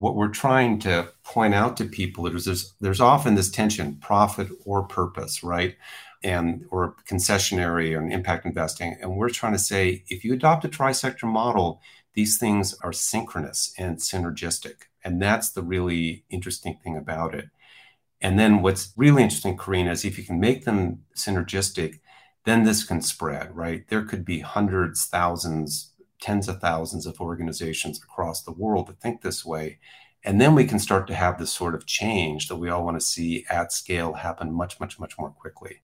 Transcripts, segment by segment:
what we're trying to point out to people is there's, there's often this tension, profit or purpose, right? And or concessionary and impact investing. And we're trying to say if you adopt a tri-sector model, these things are synchronous and synergistic. And that's the really interesting thing about it. And then what's really interesting, Karina, is if you can make them synergistic, then this can spread, right? There could be hundreds, thousands, tens of thousands of organizations across the world that think this way. And then we can start to have this sort of change that we all want to see at scale happen much, much, much more quickly.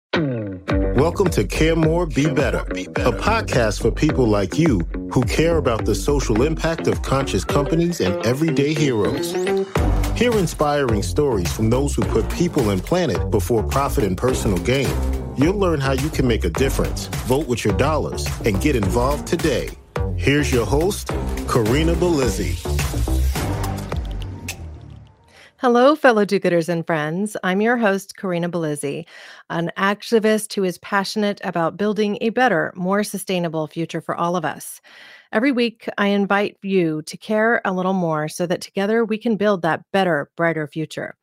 Welcome to Care More, Be Better, a podcast for people like you who care about the social impact of conscious companies and everyday heroes. Hear inspiring stories from those who put people and planet before profit and personal gain. You'll learn how you can make a difference, vote with your dollars, and get involved today. Here's your host, Karina Bellizzi. Hello, fellow do gooders and friends. I'm your host, Karina Bellizzi, an activist who is passionate about building a better, more sustainable future for all of us. Every week, I invite you to care a little more so that together we can build that better, brighter future.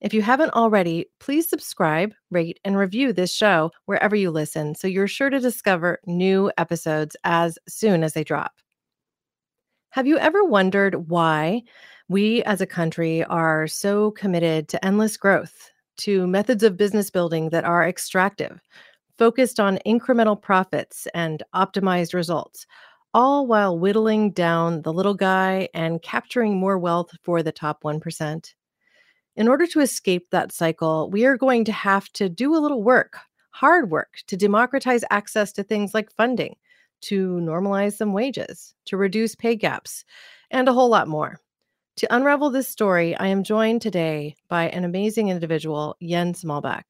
If you haven't already, please subscribe, rate, and review this show wherever you listen so you're sure to discover new episodes as soon as they drop. Have you ever wondered why? We as a country are so committed to endless growth, to methods of business building that are extractive, focused on incremental profits and optimized results, all while whittling down the little guy and capturing more wealth for the top 1%. In order to escape that cycle, we are going to have to do a little work, hard work, to democratize access to things like funding, to normalize some wages, to reduce pay gaps, and a whole lot more. To unravel this story, I am joined today by an amazing individual, Jens Molbak.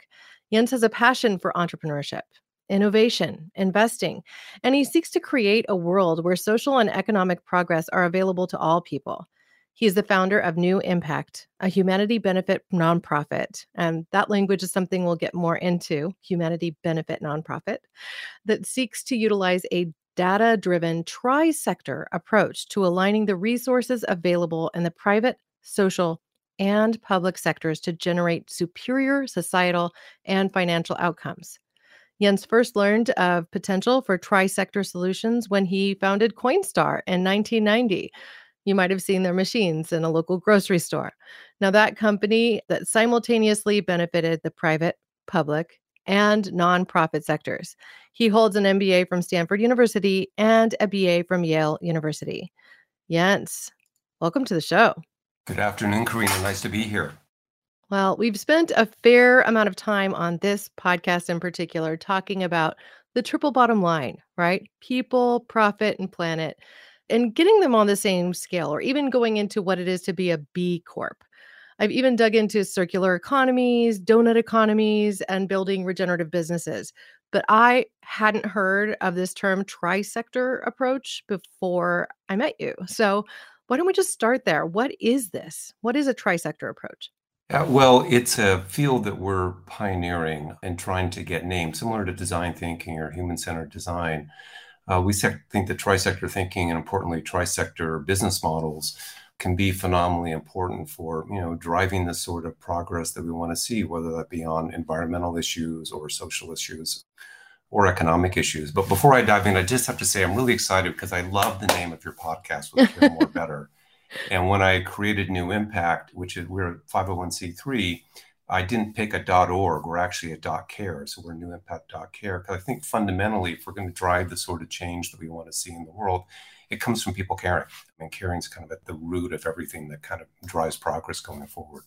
Jens has a passion for entrepreneurship, innovation, investing, and he seeks to create a world where social and economic progress are available to all people. He is the founder of New Impact, a humanity benefit nonprofit. And that language is something we'll get more into humanity benefit nonprofit that seeks to utilize a data driven tri sector approach to aligning the resources available in the private, social, and public sectors to generate superior societal and financial outcomes. Jens first learned of potential for tri sector solutions when he founded Coinstar in 1990. You might have seen their machines in a local grocery store. Now, that company that simultaneously benefited the private, public, and nonprofit sectors. He holds an MBA from Stanford University and a BA from Yale University. Jens, welcome to the show. Good afternoon, Karina. Nice to be here. Well, we've spent a fair amount of time on this podcast in particular talking about the triple bottom line, right? People, profit, and planet, and getting them on the same scale, or even going into what it is to be a B Corp. I've even dug into circular economies, donut economies, and building regenerative businesses. But I hadn't heard of this term tri-sector approach before I met you. So why don't we just start there? What is this? What is a tri-sector approach? Uh, well, it's a field that we're pioneering and trying to get named, similar to design thinking or human centered design. Uh, we think that tri sector thinking and importantly, tri sector business models can be phenomenally important for you know driving the sort of progress that we want to see whether that be on environmental issues or social issues or economic issues. But before i dive in i just have to say i'm really excited because i love the name of your podcast with care more better. And when i created new impact which is we're a 501c3 i didn't pick a org we're actually a care so we're new impact care because i think fundamentally if we're going to drive the sort of change that we want to see in the world it comes from people caring. I mean, caring is kind of at the root of everything that kind of drives progress going forward.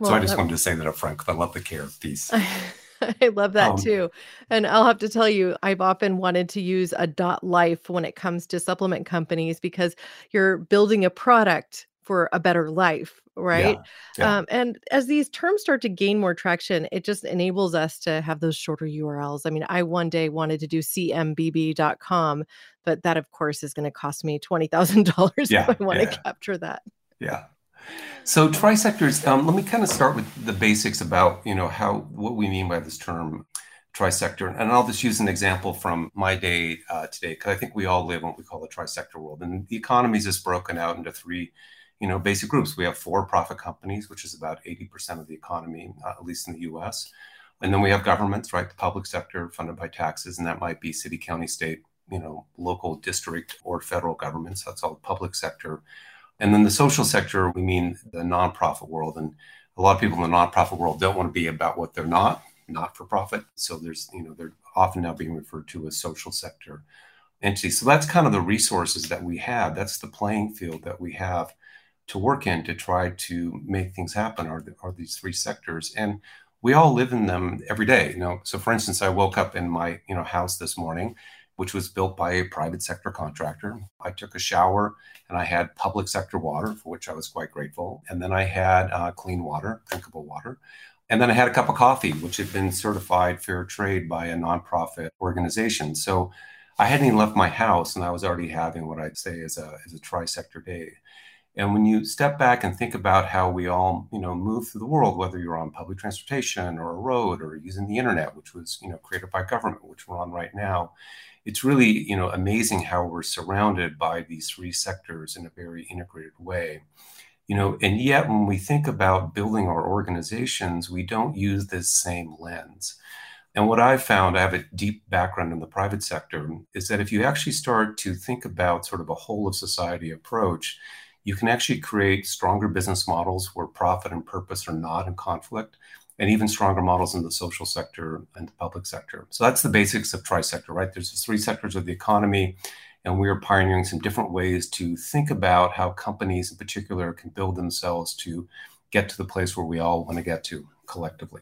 Well, so I just that, wanted to say that up front because I love the care piece. I love that um, too. And I'll have to tell you, I've often wanted to use a dot life when it comes to supplement companies because you're building a product for a better life right? Yeah, yeah. Um, and as these terms start to gain more traction it just enables us to have those shorter urls i mean i one day wanted to do cmbb.com but that of course is going to cost me $20000 yeah, if i want to capture that. Yeah. So trisectors um, let me kind of start with the basics about you know how what we mean by this term trisector and i'll just use an example from my day uh, today because i think we all live in what we call the trisector world and the economy is just broken out into three you know, basic groups. We have for-profit companies, which is about 80% of the economy, uh, at least in the U.S. And then we have governments, right? The public sector funded by taxes, and that might be city, county, state, you know, local district or federal governments. That's all public sector. And then the social sector, we mean the nonprofit world. And a lot of people in the nonprofit world don't want to be about what they're not, not for profit. So there's, you know, they're often now being referred to as social sector entities. So that's kind of the resources that we have. That's the playing field that we have to work in to try to make things happen are, are these three sectors. And we all live in them every day. You know, so for instance, I woke up in my, you know, house this morning which was built by a private sector contractor. I took a shower and I had public sector water, for which I was quite grateful. And then I had uh, clean water, drinkable water. And then I had a cup of coffee, which had been certified fair trade by a nonprofit organization. So I hadn't even left my house and I was already having what I'd say is a, is a tri-sector day. And when you step back and think about how we all, you know, move through the world, whether you're on public transportation or a road or using the internet, which was, you know, created by government, which we're on right now, it's really you know amazing how we're surrounded by these three sectors in a very integrated way. You know and yet when we think about building our organizations we don't use this same lens. And what i've found i have a deep background in the private sector is that if you actually start to think about sort of a whole of society approach you can actually create stronger business models where profit and purpose are not in conflict and even stronger models in the social sector and the public sector. So that's the basics of trisector, right? There's three sectors of the economy, and we are pioneering some different ways to think about how companies in particular can build themselves to get to the place where we all want to get to collectively.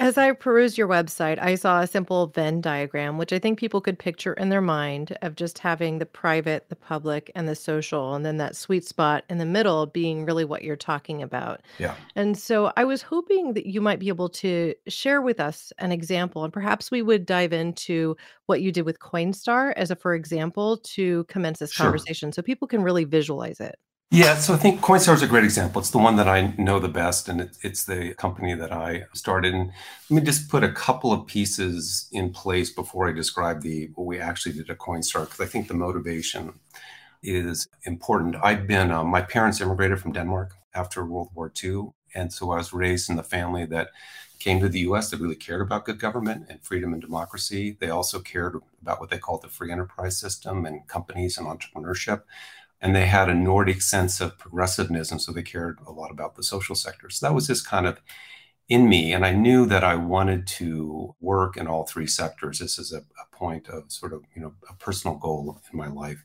As I perused your website, I saw a simple Venn diagram, which I think people could picture in their mind of just having the private, the public, and the social, and then that sweet spot in the middle being really what you're talking about. Yeah. And so I was hoping that you might be able to share with us an example, and perhaps we would dive into what you did with Coinstar as a for example to commence this Sure. conversation so people can really visualize it. Yeah, so I think Coinstar is a great example. It's the one that I know the best, and it, it's the company that I started. And let me just put a couple of pieces in place before I describe the what we actually did at Coinstar, because I think the motivation is important. I've been uh, my parents immigrated from Denmark after World War II, and so I was raised in the family that came to the U.S. that really cared about good government and freedom and democracy. They also cared about what they called the free enterprise system and companies and entrepreneurship and they had a Nordic sense of progressivism, so they cared a lot about the social sector. So that was just kind of in me, and I knew that I wanted to work in all three sectors. This is a, a point of sort of you know a personal goal in my life.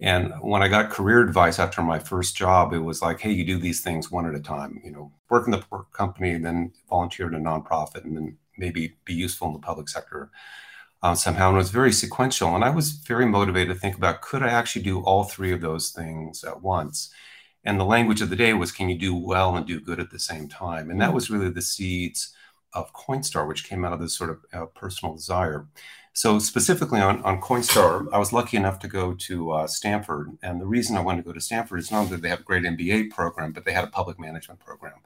And when I got career advice after my first job, it was like, hey, you do these things one at a time. You know, work in the company, then volunteer in a nonprofit, and then maybe be useful in the public sector uh, somehow and it was very sequential and i was very motivated to think about could i actually do all three of those things at once? And the language of the day was can you do well and do good at the same time? And that was really the seeds of coinstar which came out of this sort of uh, personal desire. So specifically on, on coinstar i was lucky enough to go to uh, stanford and the reason i wanted to go to stanford is not that they have a great mba program but they had a public management program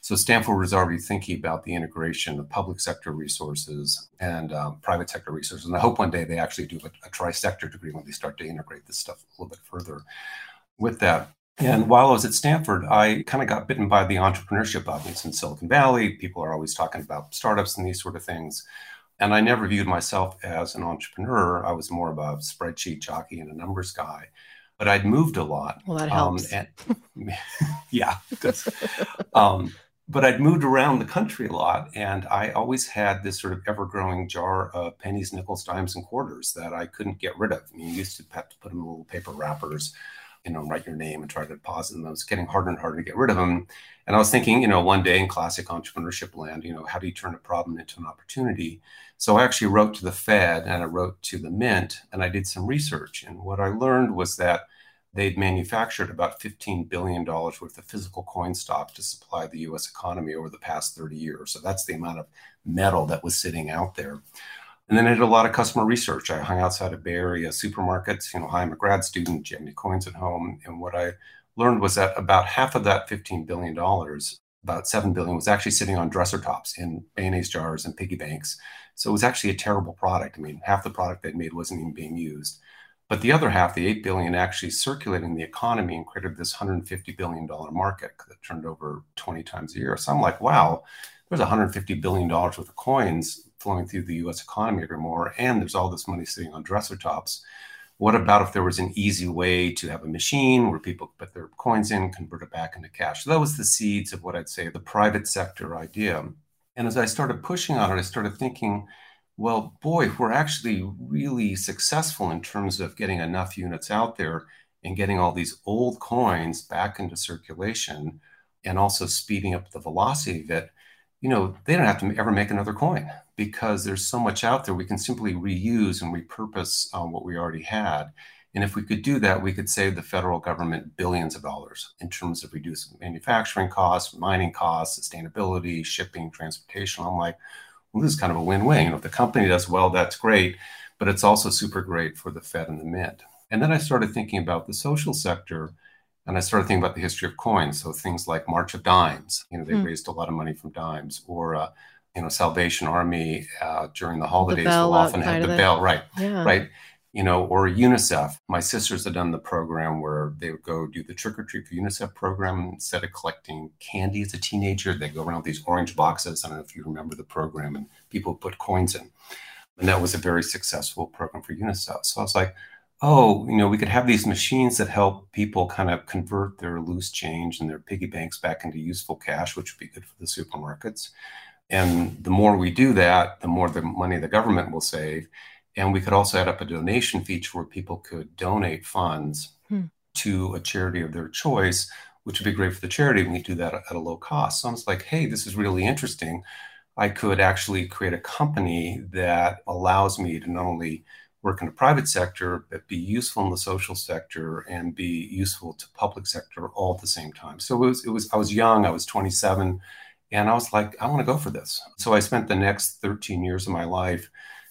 so Stanford was already thinking about the integration of public sector resources and um, private sector resources. And I hope one day they actually do a, a tri-sector degree when they start to integrate this stuff a little bit further with that. And while I was at Stanford, I kind of got bitten by the entrepreneurship bug. It's in Silicon Valley. People are always talking about startups and these sort of things. And I never viewed myself as an entrepreneur. I was more of a spreadsheet jockey and a numbers guy. But I'd moved a lot. Well, that helps. Um, and, yeah. Um, but I'd moved around the country a lot, and I always had this sort of ever-growing jar of pennies, nickels, dimes, and quarters that I couldn't get rid of. I mean, you used to have to put them in little paper wrappers, you know, write your name and try to deposit them. It was getting harder and harder to get rid of them. And I was thinking, you know, one day in classic entrepreneurship land, you know, how do you turn a problem into an opportunity? So I actually wrote to the Fed and I wrote to the Mint, and I did some research. And what I learned was that they'd manufactured about $15 billion worth of physical coin stock to supply the US economy over the past 30 years. So that's the amount of metal that was sitting out there. And then I did a lot of customer research. I hung outside of Bay Area supermarkets. You know, I'm a grad student. Do you have any coins at home? And what I learned was that about half of that $15 billion, about 7 billion, was actually sitting on dresser tops in mayonnaise jars and piggy banks. So it was actually a terrible product. I mean, half the product they'd made wasn't even being used. But the other half, the 8 billion, actually circulating the economy and created this 150 billion dollar market that turned over 20 times a year. So I'm like, wow, there's 150 billion dollars worth of coins flowing through the U.S. economy every more, and there's all this money sitting on dresser tops. What about if there was an easy way to have a machine where people put their coins in, convert it back into cash? So that was the seeds of what I'd say the private sector idea. And as I started pushing on it, I started thinking, well, boy, we're actually really successful in terms of getting enough units out there and getting all these old coins back into circulation and also speeding up the velocity of it, you know, they don't have to ever make another coin because there's so much out there. We can simply reuse and repurpose um, what we already had. And if we could do that, we could save the federal government billions of dollars in terms of reducing manufacturing costs, mining costs, sustainability, shipping, transportation. I'm like, well, this is kind of a win-win. You know, if the company does well, that's great, but it's also super great for the Fed and the Mint. And then I started thinking about the social sector, and I started thinking about the history of coins. So things like March of Dimes, you know, they mm. raised a lot of money from dimes, or uh, you know, Salvation Army uh, during the holidays the will often have the bell, right? Yeah. Right you know, or UNICEF. My sisters had done the program where they would go do the trick or treat for UNICEF program. Instead of collecting candy as a teenager, they go around these orange boxes. I don't know if you remember the program, and people put coins in. And that was a very successful program for UNICEF. So I was like, oh, you know, we could have these machines that help people kind of convert their loose change and their piggy banks back into useful cash, which would be good for the supermarkets. And the more we do that, the more the money the government will save and we could also add up a donation feature where people could donate funds hmm. to a charity of their choice, which would be great for the charity. We could do that at a low cost. So I was like, hey, this is really interesting. I could actually create a company that allows me to not only work in the private sector, but be useful in the social sector and be useful to public sector all at the same time. So it was, it was I was young, I was 27, and I was like, I want to go for this. So I spent the next 13 years of my life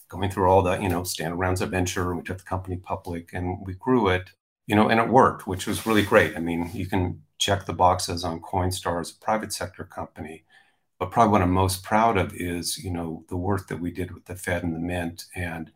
going through all the, you know, standard rounds of venture. We took the company public and we grew it, you know, and it worked, which was really great. I mean, you can check the boxes on Coinstar as a private sector company. But probably what I'm most proud of is, you know, the work that we did with the Fed and the Mint. And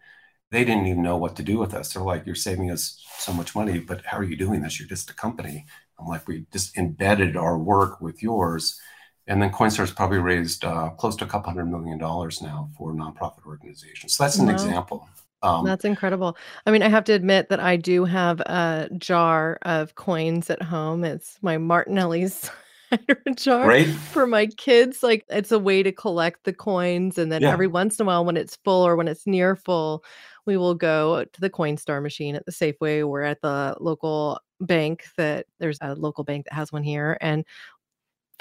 they didn't even know what to do with us. They're like, you're saving us so much money, but how are you doing this? You're just a company. I'm like, we just embedded our work with yours and then Coinstar's probably raised uh, close to a couple hundred million dollars now for nonprofit organizations. So that's an wow. example. Um, that's incredible. I mean, I have to admit that I do have a jar of coins at home. It's my Martinelli's jar right? for my kids. Like it's a way to collect the coins. And then yeah. every once in a while, when it's full or when it's near full, we will go to the Coinstar machine at the Safeway or at the local bank that there's a local bank that has one here and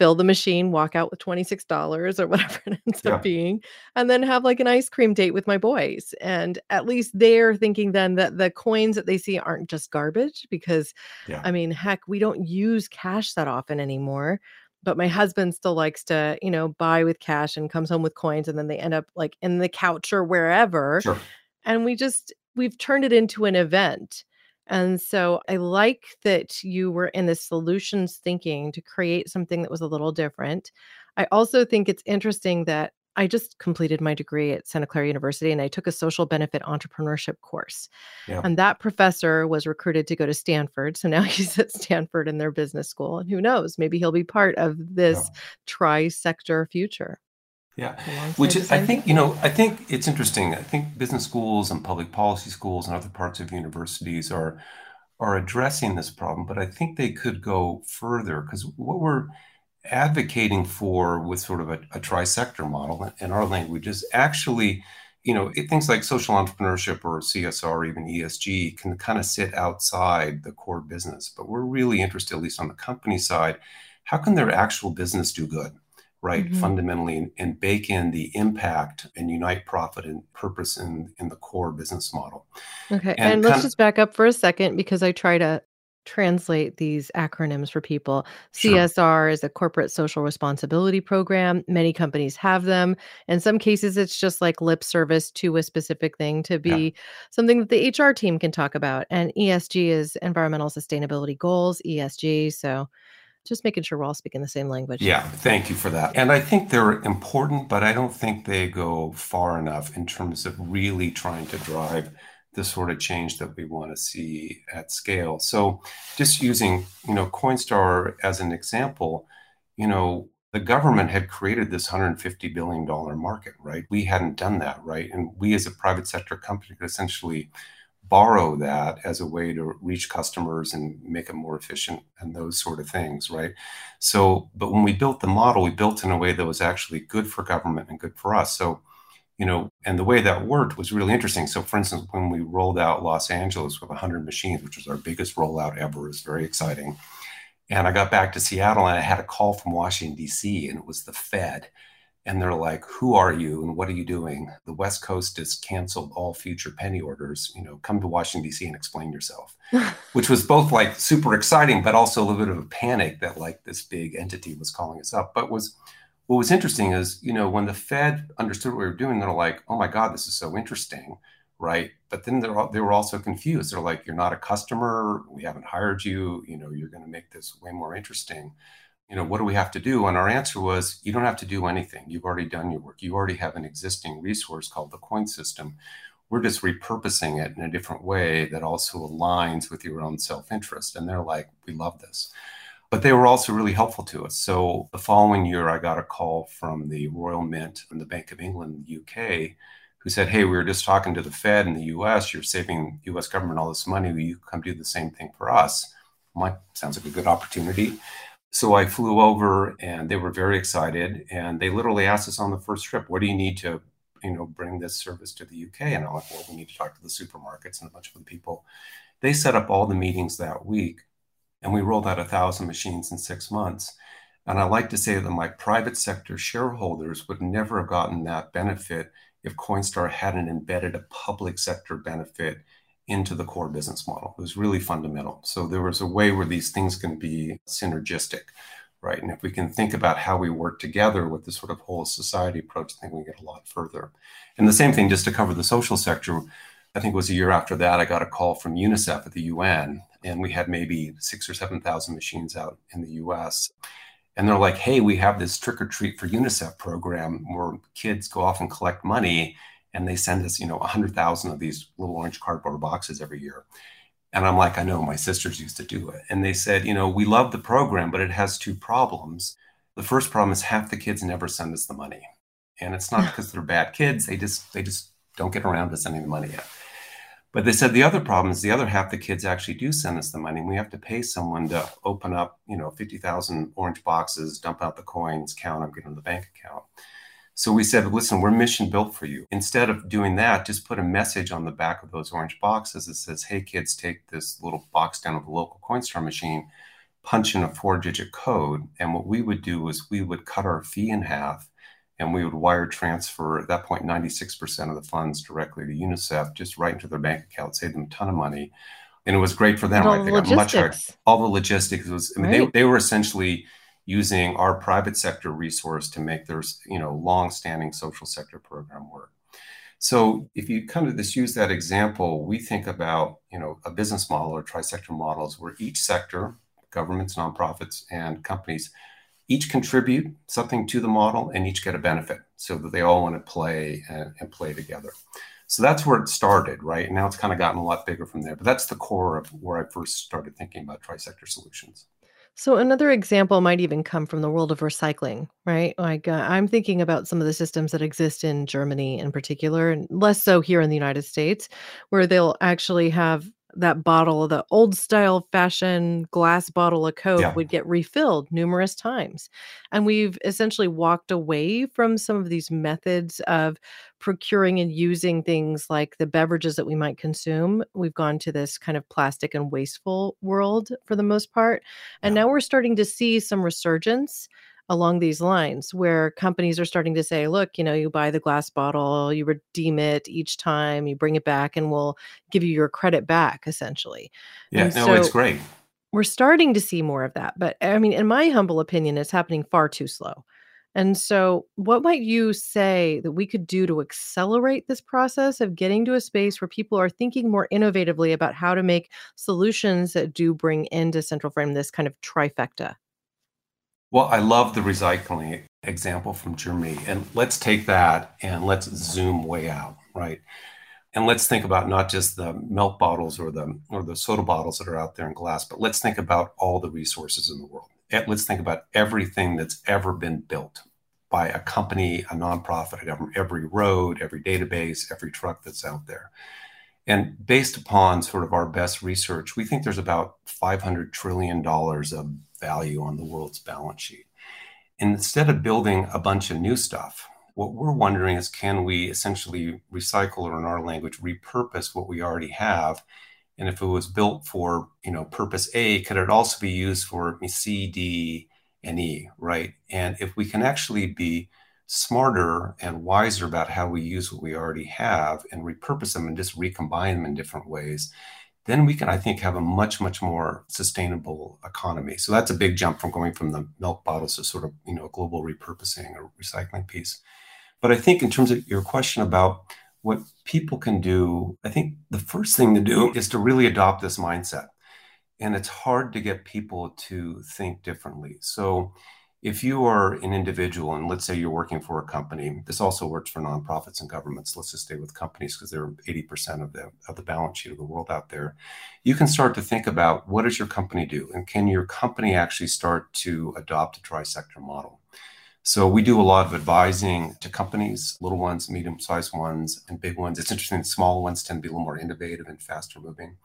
fill the machine, walk out with $26 or whatever it ends yeah. up being, and then have like an ice cream date with my boys. And at least they're thinking then that the coins that they see aren't just garbage because yeah. I mean, heck, we don't use cash that often anymore. But my husband still likes to, you know, buy with cash and comes home with coins and then they end up like in the couch or wherever. Sure. And we just, we've turned it into an event and so I like that you were in the solutions thinking to create something that was a little different. I also think it's interesting that I just completed my degree at Santa Clara University and I took a social benefit entrepreneurship course. Yeah. And that professor was recruited to go to Stanford. So now he's at Stanford in their business school. And who knows, maybe he'll be part of this yeah. tri sector future. Yeah, which is, I think, you know, I think it's interesting. I think business schools and public policy schools and other parts of universities are are addressing this problem, but I think they could go further because what we're advocating for with sort of a, a tri-sector model in our language is actually, you know, it, things like social entrepreneurship or CSR or even ESG can kind of sit outside the core business. But we're really interested, at least on the company side, how can their actual business do good? Right mm-hmm. fundamentally and, and, bake in the impact and unite profit and purpose in in the core business model okay and, and let's just back up for a second because i try to translate these acronyms for people sure. csr is a corporate social responsibility program many companies have them in some cases it's just like lip service to a specific thing to be yeah. something that the hr team can talk about and esg is environmental sustainability goals esg so just making sure we're all speaking the same language. Yeah, thank you for that. And I think they're important, but I don't think they go far enough in terms of really trying to drive the sort of change that we want to see at scale. So just using, you know, Coinstar as an example, you know, the government had created this $150 billion market, right? We hadn't done that, right? And we as a private sector company could essentially borrow that as a way to reach customers and make it more efficient and those sort of things, right? So, but when we built the model, we built in a way that was actually good for government and good for us. So you know, and the way that worked was really interesting. So, for instance, when we rolled out Los Angeles with 100 machines, which was our biggest rollout ever, was very exciting. And I got back to Seattle and I had a call from Washington, D.C., and it was the Fed. And they're like, Who are you and what are you doing? The West Coast has canceled all future penny orders. You know, come to Washington, D.C. and explain yourself, which was both like super exciting, but also a little bit of a panic that like this big entity was calling us up. But was what was interesting is, you know, when the Fed understood what we were doing, they're like, "Oh my God, this is so interesting," right? But then they're they were also confused. They're like, "You're not a customer. We haven't hired you. You know, you're going to make this way more interesting." You know, what do we have to do? And our answer was, you don't have to do anything. You've already done your work. You already have an existing resource called the coin system. We're just repurposing it in a different way that also aligns with your own self interest. And they're like, we love this but they were also really helpful to us. So the following year, I got a call from the Royal Mint and the Bank of England, UK, who said, "Hey, we were just talking to the Fed in the U.S. You're saving U.S. government all this money. Will you come do the same thing for us?" My sounds like a good opportunity. So I flew over, and they were very excited. And they literally asked us on the first trip, "What do you need to, you know, bring this service to the UK?" And I'm like, "Well, we need to talk to the supermarkets and a bunch of the people." They set up all the meetings that week and we rolled out a thousand machines in six months. And I like to say that my private sector shareholders would never have gotten that benefit if Coinstar hadn't embedded a public sector benefit into the core business model. It was really fundamental. So there was a way where these things can be synergistic, right? And if we can think about how we work together with this sort of whole society approach, I think we get a lot further. And the same thing, just to cover the social sector, I think it was a year after that, I got a call from UNICEF at the UN and we had maybe six or 7,000 machines out in the US. And they're like, hey, we have this trick or treat for UNICEF program where kids go off and collect money and they send us, you know, 100,000 of these little orange cardboard boxes every year. And I'm like, I know my sisters used to do it. And they said, you know, we love the program, but it has two problems. The first problem is half the kids never send us the money. And it's not because they're bad kids. They just they just don't get around to sending the money yet. But they said the other problem is the other half the kids actually do send us the money. And we have to pay someone to open up, you know, 50,000 orange boxes, dump out the coins, count them, get them in the bank account. So we said, listen, we're mission built for you. Instead of doing that, just put a message on the back of those orange boxes that says, hey, kids, take this little box down to the local Coinstar machine, punch in a four digit code. And what we would do is we would cut our fee in half and we would wire transfer at that point 96% of the funds directly to UNICEF, just right into their bank account, save them a ton of money. And it was great for them. All right? They got much. All the logistics was, I mean, right. they, they were essentially using our private sector resource to make their, you know, long-standing social sector program work. So if you kind of just use that example, we think about, you know, a business model or tri-sector models where each sector, governments, nonprofits, and companies each contribute something to the model and each get a benefit so that they all want to play and, and play together. So that's where it started, right? Now it's kind of gotten a lot bigger from there, but that's the core of where I first started thinking about tri-sector solutions. So another example might even come from the world of recycling, right? Like uh, I'm thinking about some of the systems that exist in Germany in particular, and less so here in the United States, where they'll actually have that bottle, the old style fashion glass bottle of Coke yeah. would get refilled numerous times. And we've essentially walked away from some of these methods of procuring and using things like the beverages that we might consume. We've gone to this kind of plastic and wasteful world for the most part. And yeah. now we're starting to see some resurgence along these lines where companies are starting to say, look, you know, you buy the glass bottle, you redeem it each time, you bring it back, and we'll give you your credit back, essentially. Yeah, and no, so it's great. We're starting to see more of that. But I mean, in my humble opinion, it's happening far too slow. And so, what might you say that we could do to accelerate this process of getting to a space where people are thinking more innovatively about how to make solutions that do bring into Central Frame this kind of trifecta? Well, I love the recycling example from Germany. And let's take that and let's zoom way out, right? And let's think about not just the milk bottles or the or the soda bottles that are out there in glass, but let's think about all the resources in the world. Eh, let's think about everything that's ever been built by a company, a nonprofit, a government, every road, every database, every truck that's out there. And based upon sort of our best research, we think there's about $500 trillion of value on the world's balance sheet. And instead of building a bunch of new stuff, what we're wondering is can we essentially recycle or in our language repurpose what we already have and if it was built for you know purpose a could it also be used for c d and e right and if we can actually be smarter and wiser about how we use what we already have and repurpose them and just recombine them in different ways then we can i think have a much much more sustainable economy. So that's a big jump from going from the milk bottles to sort of you know global repurposing or recycling piece. But i think in terms of your question about what people can do i think the first thing to do is to really adopt this mindset. And it's hard to get people to think differently. So if you are an individual and let's say you're working for a company this also works for nonprofits and governments let's just stay with companies because they're 80% of the of the balance sheet of the world out there. You can start to think about what does your company do and can your company actually start to adopt a tri-sector model? So we do a lot of advising to companies little ones medium-sized ones and big ones. It's interesting small ones tend to be a little more innovative and faster moving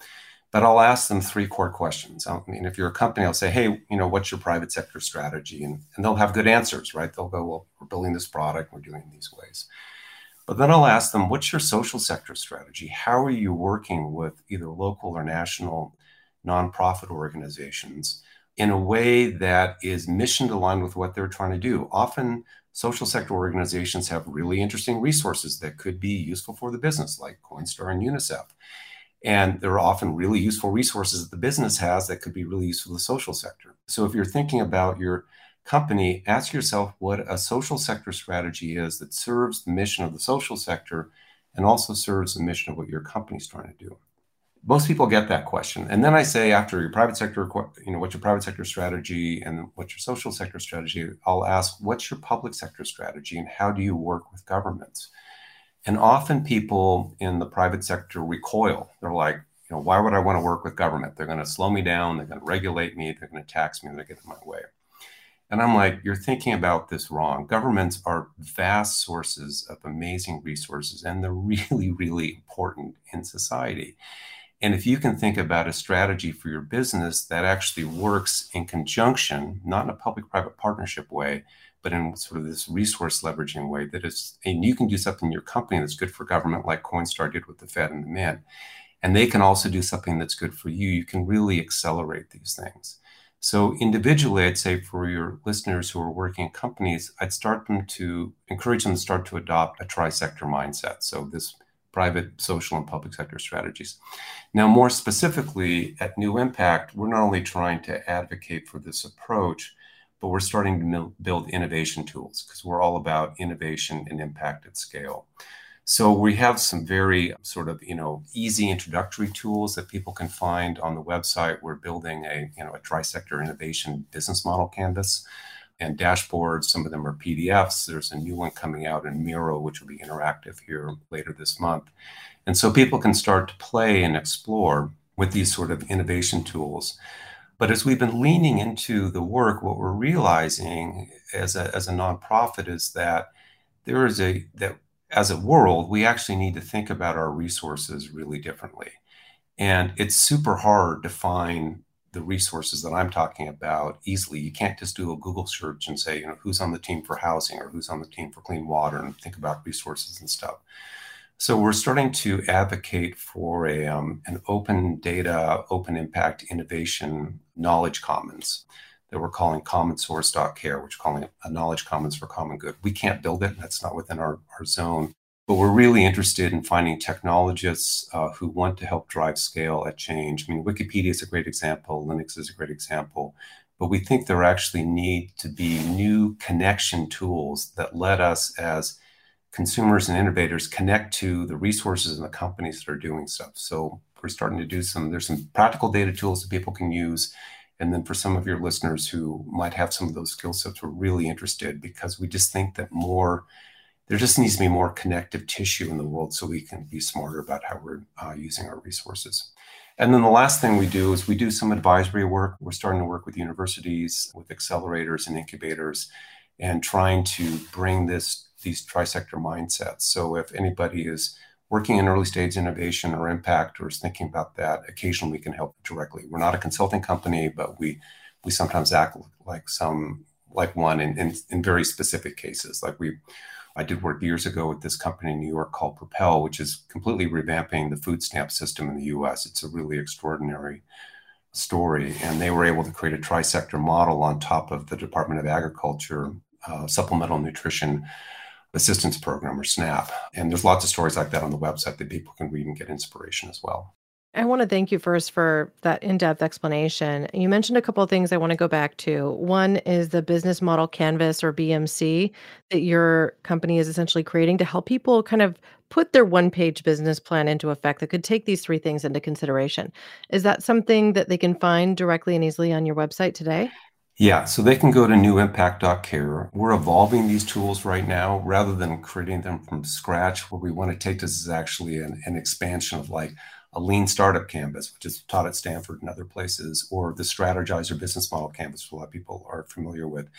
but I'll ask them three core questions. I mean, if you're a company, I'll say, hey, you know, what's your private sector strategy? And, and they'll have good answers, right? They'll go, well, we're building this product, we're doing these ways. But then I'll ask them, what's your social sector strategy? How are you working with either local or national nonprofit organizations in a way that is mission aligned with what they're trying to do? Often, social sector organizations have really interesting resources that could be useful for the business, like Coinstar and UNICEF. And there are often really useful resources that the business has that could be really useful to the social sector. So if you're thinking about your company, ask yourself what a social sector strategy is that serves the mission of the social sector and also serves the mission of what your company's trying to do. Most people get that question. And then I say after your private sector, you know, what's your private sector strategy and what's your social sector strategy? I'll ask, what's your public sector strategy and how do you work with governments? And often people in the private sector recoil. They're like, you know, why would I want to work with government? They're going to slow me down. They're going to regulate me. They're going to tax me. They're going to get in my way. And I'm like, you're thinking about this wrong. Governments are vast sources of amazing resources, and they're really, really important in society. And if you can think about a strategy for your business that actually works in conjunction, not in a public private partnership way, but in sort of this resource leveraging way that is, and you can do something in your company that's good for government, like Coinstar did with the Fed and the Mint, and they can also do something that's good for you. You can really accelerate these things. So individually, I'd say for your listeners who are working in companies, I'd start them to encourage them to start to adopt a tri-sector mindset. So this private, social, and public sector strategies. Now, more specifically at New Impact, we're not only trying to advocate for this approach, but we're starting to build innovation tools because we're all about innovation and impact at scale. So we have some very sort of you know easy introductory tools that people can find on the website. We're building a you know a tri-sector innovation business model canvas and dashboards. Some of them are PDFs. There's a new one coming out in Miro, which will be interactive here later this month. And so people can start to play and explore with these sort of innovation tools. But as we've been leaning into the work, what we're realizing as a, as a nonprofit is that there is a, that as a world, we actually need to think about our resources really differently. And it's super hard to find the resources that I'm talking about easily. You can't just do a Google search and say, you know, who's on the team for housing or who's on the team for clean water and think about resources and stuff. So we're starting to advocate for a, um, an open data, open impact innovation knowledge commons that we're calling common source.care, which we're calling a knowledge commons for common good. We can't build it. That's not within our, our zone. But we're really interested in finding technologists uh, who want to help drive scale at change. I mean, Wikipedia is a great example, Linux is a great example, but we think there actually need to be new connection tools that let us as consumers and innovators connect to the resources and the companies that are doing stuff. So we're starting to do some, there's some practical data tools that people can use. And then for some of your listeners who might have some of those skill sets, we're really interested because we just think that more there just needs to be more connective tissue in the world so we can be smarter about how we're uh, using our resources. And then the last thing we do is we do some advisory work. We're starting to work with universities, with accelerators and incubators, and trying to bring this these trisector mindsets. So if anybody is working in early stage innovation or impact or is thinking about that, occasionally we can help directly. We're not a consulting company, but we we sometimes act like some like one in, in, in very specific cases. Like we I did work years ago with this company in New York called Propel, which is completely revamping the food stamp system in the US. It's a really extraordinary story. And they were able to create a trisector model on top of the Department of Agriculture uh, supplemental nutrition assistance program or SNAP. And there's lots of stories like that on the website that people can read and get inspiration as well. I want to thank you first for that in depth explanation. You mentioned a couple of things I want to go back to. One is the business model canvas or BMC that your company is essentially creating to help people kind of put their one page business plan into effect that could take these three things into consideration. Is that something that they can find directly and easily on your website today? Yeah, so they can go to newimpact.care. We're evolving these tools right now rather than creating them from scratch. Where we want to take this is actually an, an expansion of like a lean startup canvas, which is taught at Stanford and other places, or the Strategyzer business model canvas, which a lot of people are familiar with.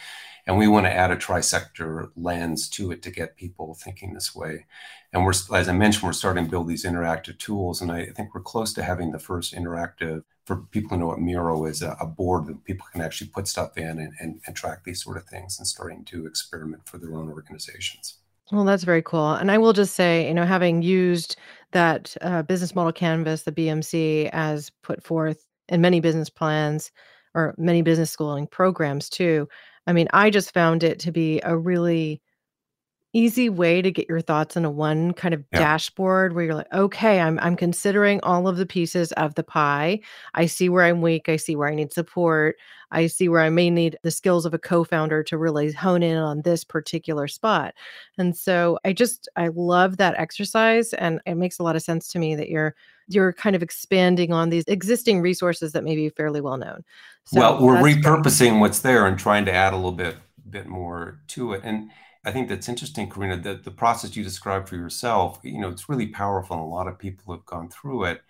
And we want to add a trisector lens to it to get people thinking this way. And we're, as I mentioned, we're starting to build these interactive tools. And I think we're close to having the first interactive, for people who know what Miro is, a, a board that people can actually put stuff in and, and, and track these sort of things and starting to experiment for their own organizations. Well, that's very cool. And I will just say, you know, having used that uh, business model canvas, the BMC, as put forth in many business plans or many business schooling programs too. I mean, I just found it to be a really easy way to get your thoughts in a one kind of Yeah. dashboard where you're like, okay, I'm I'm considering all of the pieces of the pie. I see where I'm weak. I see where I need support. I see where I may need the skills of a co-founder to really hone in on this particular spot. And so I just I love that exercise and it makes a lot of sense to me that you're you're kind of expanding on these existing resources that may be fairly well known. So Well, we're repurposing what's there and trying to add a little bit bit more to it. And I think that's interesting, Karina, that the process you described for yourself, you know, it's really powerful and a lot of people have gone through it.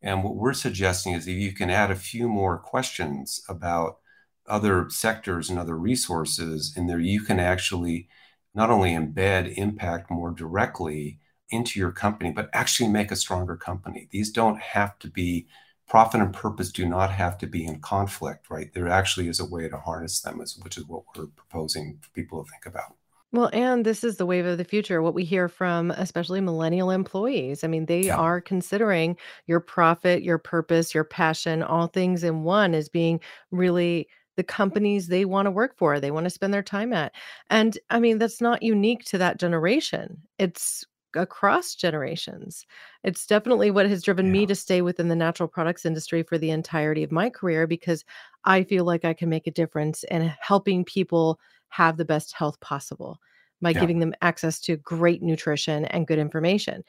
And what we're suggesting is if you can add a few more questions about other sectors and other resources in there, you can actually not only embed impact more directly into your company, but actually make a stronger company. These don't have to be profit and purpose do not have to be in conflict, right? There actually is a way to harness them, which is what we're proposing for people to think about. Well, and this is the wave of the future. What we hear from especially millennial employees. I mean, they Yeah, are considering your profit, your purpose, your passion, all things in one as being really the companies they want to work for, they want to spend their time at. And I mean, that's not unique to that generation. It's across generations. It's definitely what has driven me yeah, to stay within the natural products industry for the entirety of my career because I feel like I can make a difference in helping people have the best health possible by yeah, giving them access to great nutrition and good information.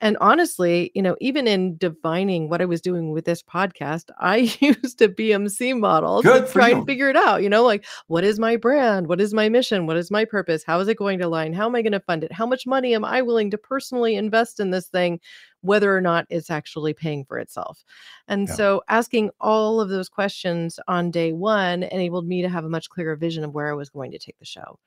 And honestly, you know, even in defining what I was doing with this podcast, I used a BMC model to Good for try and figure it out. You know, like what is my brand? What is my mission? What is my purpose? How is it going to align? How am I going to fund it? How much money am I willing to personally invest in this thing, whether or not it's actually paying for itself? And Yeah. so asking all of those questions on day one enabled me to have a much clearer vision of where I was going to take the show.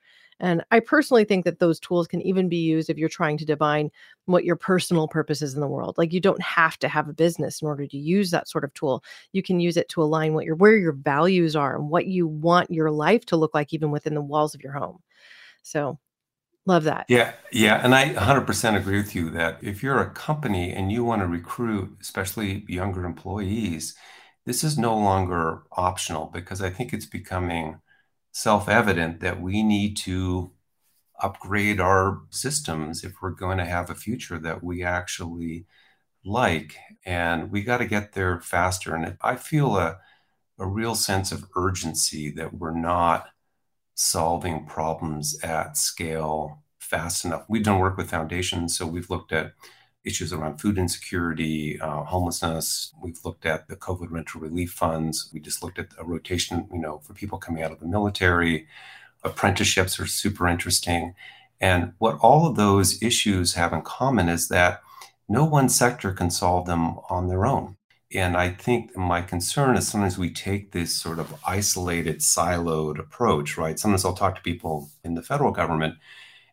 And I personally think that those tools can even be used if you're trying to divine what your personal purpose is in the world. Like you don't have to have a business in order to use that sort of tool. You can use it to align what your where your values are and what you want your life to look like even within the walls of your home. So, love that. Yeah, yeah, and I 100% agree with you that if you're a company and you want to recruit, especially younger employees, this is no longer optional because I think it's becoming self-evident that we need to upgrade our systems if we're going to have a future that we actually like. And we got to get there faster. And I feel a, a real sense of urgency that we're not solving problems at scale fast enough. We've done work with foundations, so we've looked at issues around food insecurity, uh, homelessness. We've looked at the COVID rental relief funds. We just looked at a rotation, you know, for people coming out of the military. Apprenticeships are super interesting. And what all of those issues have in common is that no one sector can solve them on their own. And I think my concern is sometimes we take this sort of isolated, siloed approach, right? Sometimes I'll talk to people in the federal government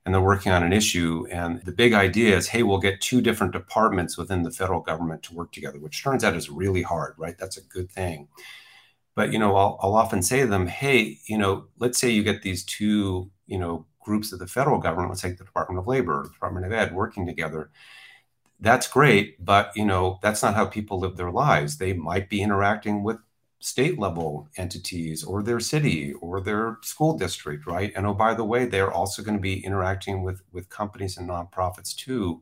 and they're working on an issue. And the big idea is, hey, we'll get two different departments within the federal government to work together, which turns out is really hard, right? That's a good thing. But, you know, I'll, I'll often say to them, hey, you know, let's say you get these two, you know, groups of the federal government, let's take the Department of Labor, the Department of Ed, working together that's great, but you know that's not how people live their lives. They might be interacting with state level entities or their city or their school district, right? And oh, by the way, they're also going to be interacting with with companies and nonprofits too.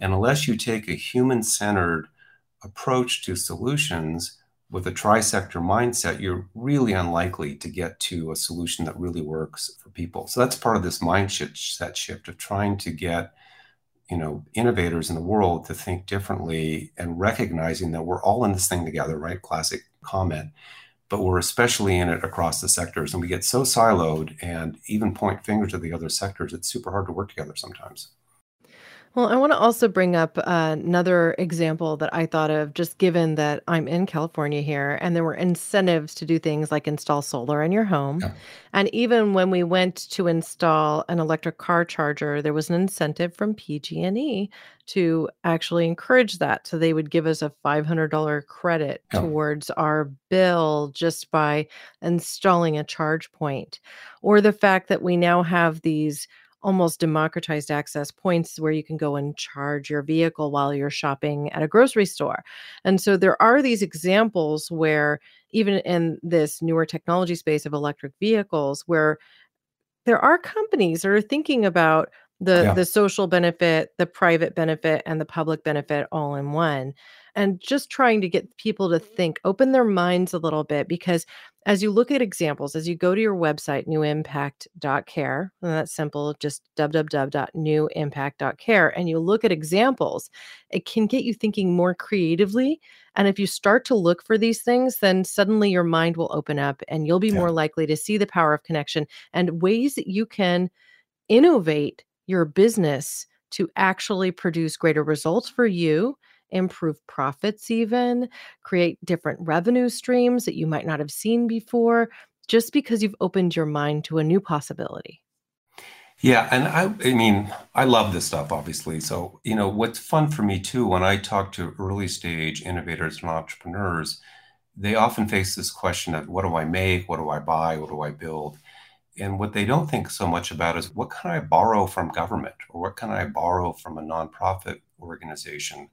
And unless you take a human centered approach to solutions with a tri-sector mindset, you're really unlikely to get to a solution that really works for people. So that's part of this mindset shift of trying to get you know innovators in the world to think differently and recognizing that we're all in this thing together right classic comment but we're especially in it across the sectors and we get so siloed and even point fingers at the other sectors it's super hard to work together sometimes well, I want to also bring up uh, another example that I thought of, just given that I'm in California here, and there were incentives to do things like install solar in your home. Yeah. And even when we went to install an electric car charger, there was an incentive from PG&E to actually encourage that. So they would give us a $500 credit yeah. towards our bill just by installing a charge point. Or the fact that we now have these almost democratized access points where you can go and charge your vehicle while you're shopping at a grocery store. And so there are these examples where, even in this newer technology space of electric vehicles, where there are companies that are thinking about the yeah. the social benefit, the private benefit, and the public benefit all in one and just trying to get people to mm-hmm. think, open their minds a little bit. Because as you look at examples, as you go to your website, newimpact.care, and that's simple, just www.newimpact.care, and you look at examples, it can get you thinking more creatively. And if you start to look for these things, then suddenly your mind will open up and you'll be yeah. more likely to see the power of connection and ways that you can innovate your business to actually produce greater results for you improve profits, even create different revenue streams that you might not have seen before, just because you've opened your mind to a new possibility. Yeah, and I, I mean, I love this stuff, obviously. So, you know, what's fun for me too, when I talk to early stage innovators and entrepreneurs, they often face this question of what do I make? What do I buy? What do I build? And what they don't think so much about is what can I borrow from government or what can I borrow from a nonprofit organization?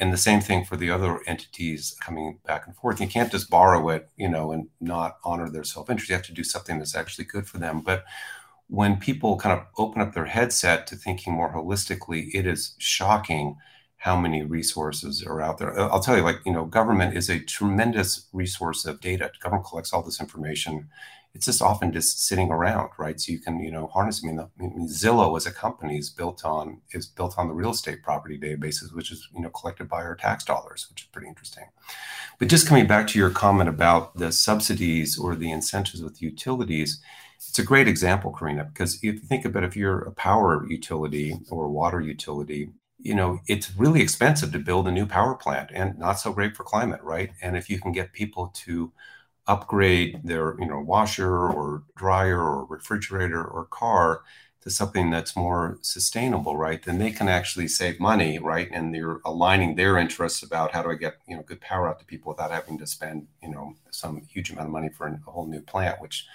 And the same thing for the other entities coming back and forth. You can't just borrow it, you know, and not honor their self-interest. You have to do something that's actually good for them. But when people kind of open up their headset to thinking more holistically, it is shocking how many resources are out there. I'll tell you, like, you know, government is a tremendous resource of data. Government collects all this information it's just often just sitting around, right? So you can, you know, harness. I mean, the, I mean, Zillow as a company is built on is built on the real estate property databases, which is you know collected by our tax dollars, which is pretty interesting. But just coming back to your comment about the subsidies or the incentives with utilities, it's a great example, Karina, because if you think about if you're a power utility or a water utility, you know, it's really expensive to build a new power plant and not so great for climate, right? And if you can get people to upgrade their you know washer or dryer or refrigerator or car to something that's more sustainable right? Then they can actually save money right? And they're aligning their interests about how do i get you know good power out to people without having to spend you know some huge amount of money for a whole new plant which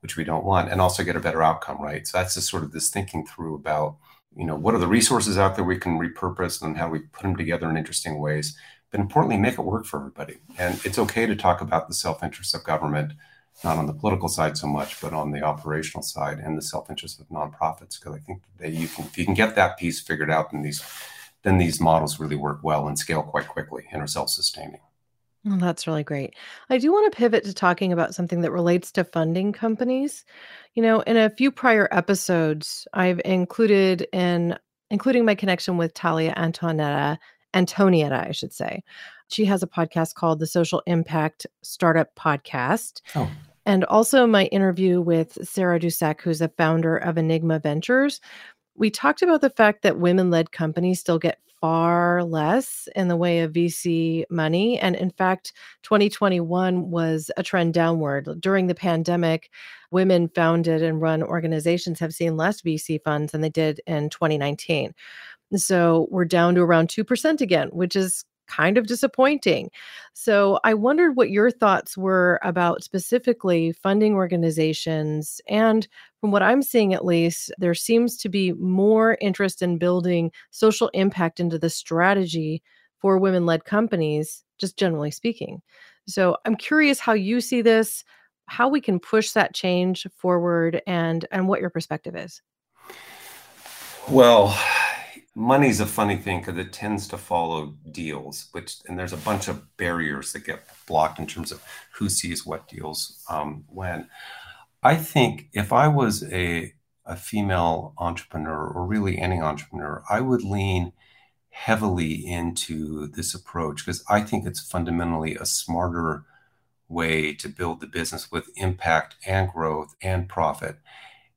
which we don't want and also get a better outcome right? So that's just sort of this thinking through about you know what are the resources out there we can repurpose and how we put them together in interesting ways but importantly, make it work for everybody. And it's okay to talk about the self interest of government, not on the political side so much, but on the operational side and the self interest of nonprofits. Because I think that you can, if you can get that piece figured out, then these, then these models really work well and scale quite quickly and are self sustaining. Well, that's really great. I do want to pivot to talking about something that relates to funding companies. You know, in a few prior episodes, I've included in including my connection with Talia Antonetta Antonietta, I should say. She has a podcast called the Social Impact Startup Podcast. Oh. And also my interview with Sarah Dusek, who's the founder of Enigma Ventures. we talked about the fact that women led companies still get far less in the way of VC money. And in fact, 2021 was a trend downward. During the pandemic, women founded and run organizations have seen less VC funds than they did in 2019. So we're down to around 2% again, which is kind of disappointing. So I wondered what your thoughts were about specifically funding organizations. And from what I'm seeing, at least, there seems to be more interest in building social impact into the strategy for women led companies, just generally speaking. So I'm curious how you see this, how we can push that change forward, and, and what your perspective is. Well, money's a funny thing because it tends to follow deals which and there's a bunch of barriers that get blocked in terms of who sees what deals um, when. I think if i was a, a female entrepreneur or really any entrepreneur i would lean heavily into this approach because i think it's fundamentally a smarter way to build the business with impact and growth and profit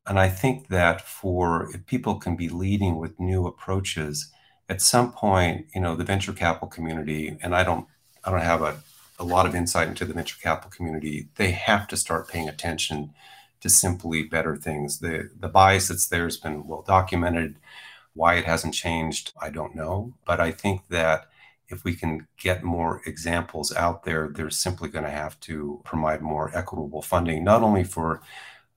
and I think that for if people can be leading with new approaches, at some point, you know, the venture capital community, and I don't, I don't have a, a lot of insight into the venture capital community. They have to start paying attention to simply better things. The the bias that's there has been well documented. Why it hasn't changed, I don't know. But I think that if we can get more examples out there, they're simply going to have to provide more equitable funding, not only for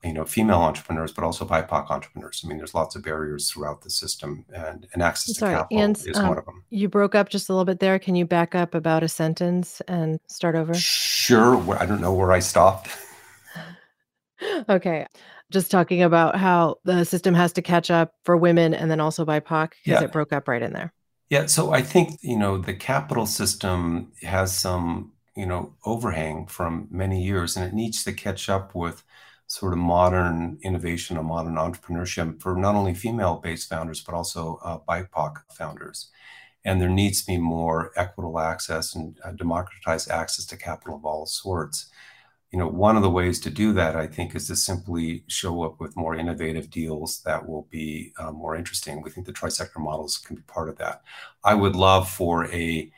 you know female entrepreneurs but also bipoc entrepreneurs. I mean there's lots of barriers throughout the system and, and access Sorry, to capital is um, one of them you broke up just a little bit there. Can you back up about a sentence and start over? Sure. I don't know where i stopped. Okay. Just talking about how the system has to catch up for women and then also bipoc because yeah. it broke up right in there. Yeah so i think you know the capital system has some you know overhang from many years and it needs to catch up with sort of modern innovation and modern entrepreneurship for not only female-based founders but also uh, BIPOC founders. And there needs to be more equitable access and uh, democratized access to capital of all sorts. You know, one of the ways to do that, I think, is to simply show up with more innovative deals that will be uh, more interesting. We think the trisector models can be part of that. I would love for a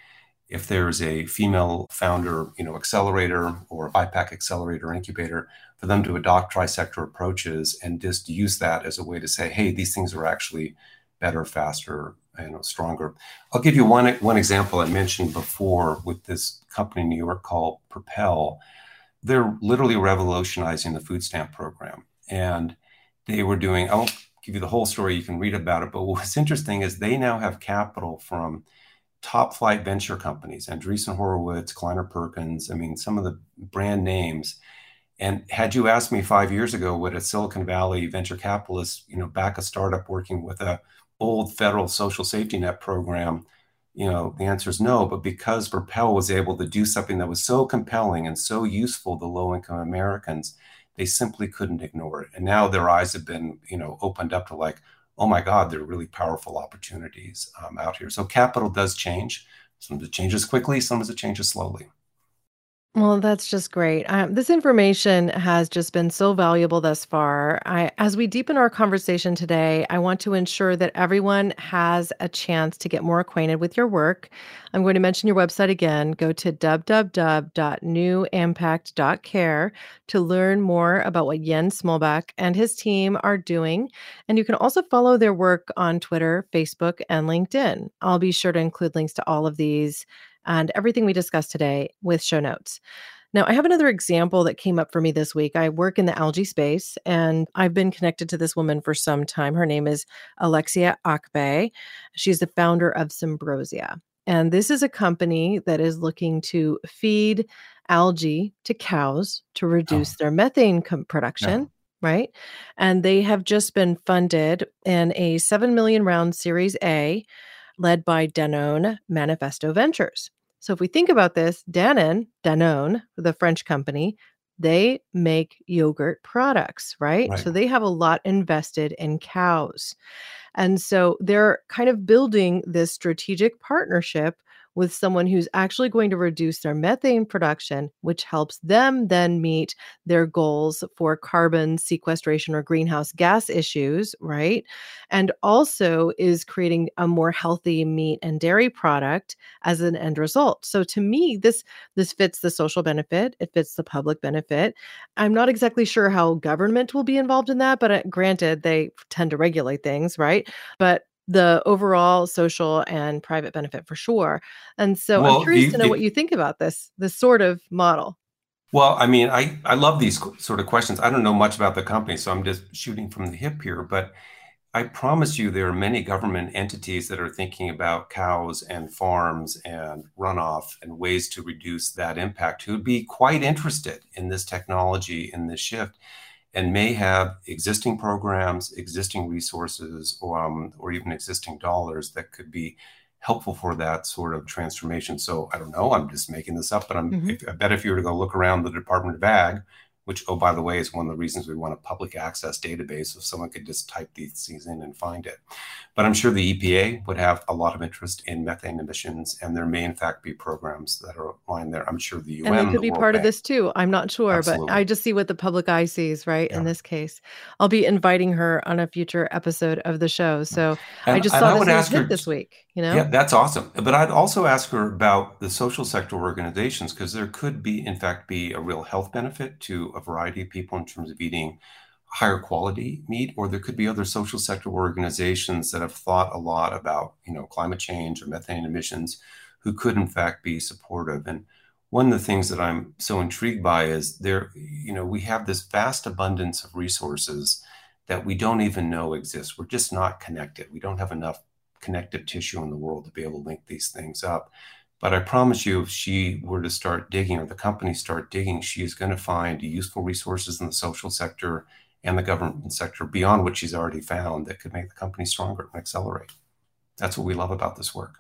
if there's a female founder, you know, accelerator or BIPOC accelerator incubator, for them to adopt trisector approaches and just use that as a way to say, hey, these things are actually better, faster, you know, stronger. I'll give you one one example I mentioned before with this company in New York called Propel. They're literally revolutionizing the food stamp program, and they were doing. I won't give you the whole story; you can read about it. But what's interesting is they now have capital from top flight venture companies, Andreessen Horowitz, Kleiner Perkins. I mean, some of the brand names and had you asked me five years ago, would a Silicon Valley venture capitalist, you know, back a startup working with a old federal social safety net program, you know, the answer is no. But because Propel was able to do something that was so compelling and so useful to low-income Americans, they simply couldn't ignore it. And now their eyes have been, you know, opened up to like, oh my God, there are really powerful opportunities um, out here. So capital does change. Some it changes quickly, some it changes slowly. Well, that's just great. Um, this information has just been so valuable thus far. I, as we deepen our conversation today, I want to ensure that everyone has a chance to get more acquainted with your work. I'm going to mention your website again. Go to www.newimpact.care to learn more about what Jens Molbak and his team are doing. And you can also follow their work on Twitter, Facebook, and LinkedIn. I'll be sure to include links to all of these and everything we discussed today with show notes. Now, I have another example that came up for me this week. I work in the algae space and I've been connected to this woman for some time. Her name is Alexia Akbay. She's the founder of Symbrosia. And this is a company that is looking to feed algae to cows to oh. reduce oh. their methane com- production. No. Right. And they have just been funded in a 7 million round Series A led by Danone Manifesto Ventures. So if we think about this, Danone, Danone, the French company, they make yogurt products, right? right? So they have a lot invested in cows. And so they're kind of building this strategic partnership with someone who's actually going to reduce their methane production, which helps them then meet their goals for carbon sequestration or greenhouse gas issues, right? And also is creating a more healthy meat and dairy product as an end result. So to me, this this fits the social benefit, it fits the public benefit. I'm not exactly sure how government will be involved in that, but uh, granted, they tend to regulate things, right? But the overall social and private benefit for sure. And so well, I'm curious you, to know you, what you think about this this sort of model. Well, I mean, I I love these sort of questions. I don't know much about the company, so I'm just shooting from the hip here, but I promise you there are many government entities that are thinking about cows and farms and runoff and ways to reduce that impact who would be quite interested in this technology in this shift and may have existing programs, existing resources, or, um, or even existing dollars that could be helpful for that sort of transformation. So I don't know. I'm just making this up, but I'm. Mm-hmm. If, I bet if you were to go look around the Department of Ag, which, oh, by the way, is one of the reasons we want a public access database so someone could just type these things in and find it. But I'm sure the EPA would have a lot of interest in methane emissions, and there may, in fact, be programs that are aligned there. I'm sure the UN and they could be part Bank, of this too. I'm not sure, Absolutely. but I just see what the public eye sees, right? Yeah. In this case, I'll be inviting her on a future episode of the show. Mm. So and, I just saw I this hit her, this week. You know, yeah, that's awesome. But I'd also ask her about the social sector organizations because there could be, in fact, be a real health benefit to a variety of people in terms of eating higher quality meat, or there could be other social sector organizations that have thought a lot about, you know, climate change or methane emissions, who could in fact be supportive. And one of the things that I'm so intrigued by is there, you know, we have this vast abundance of resources that we don't even know exist. We're just not connected. We don't have enough connective tissue in the world to be able to link these things up. But I promise you, if she were to start digging or the company start digging, she is going to find useful resources in the social sector and the government sector beyond what she's already found that could make the company stronger and accelerate. That's what we love about this work.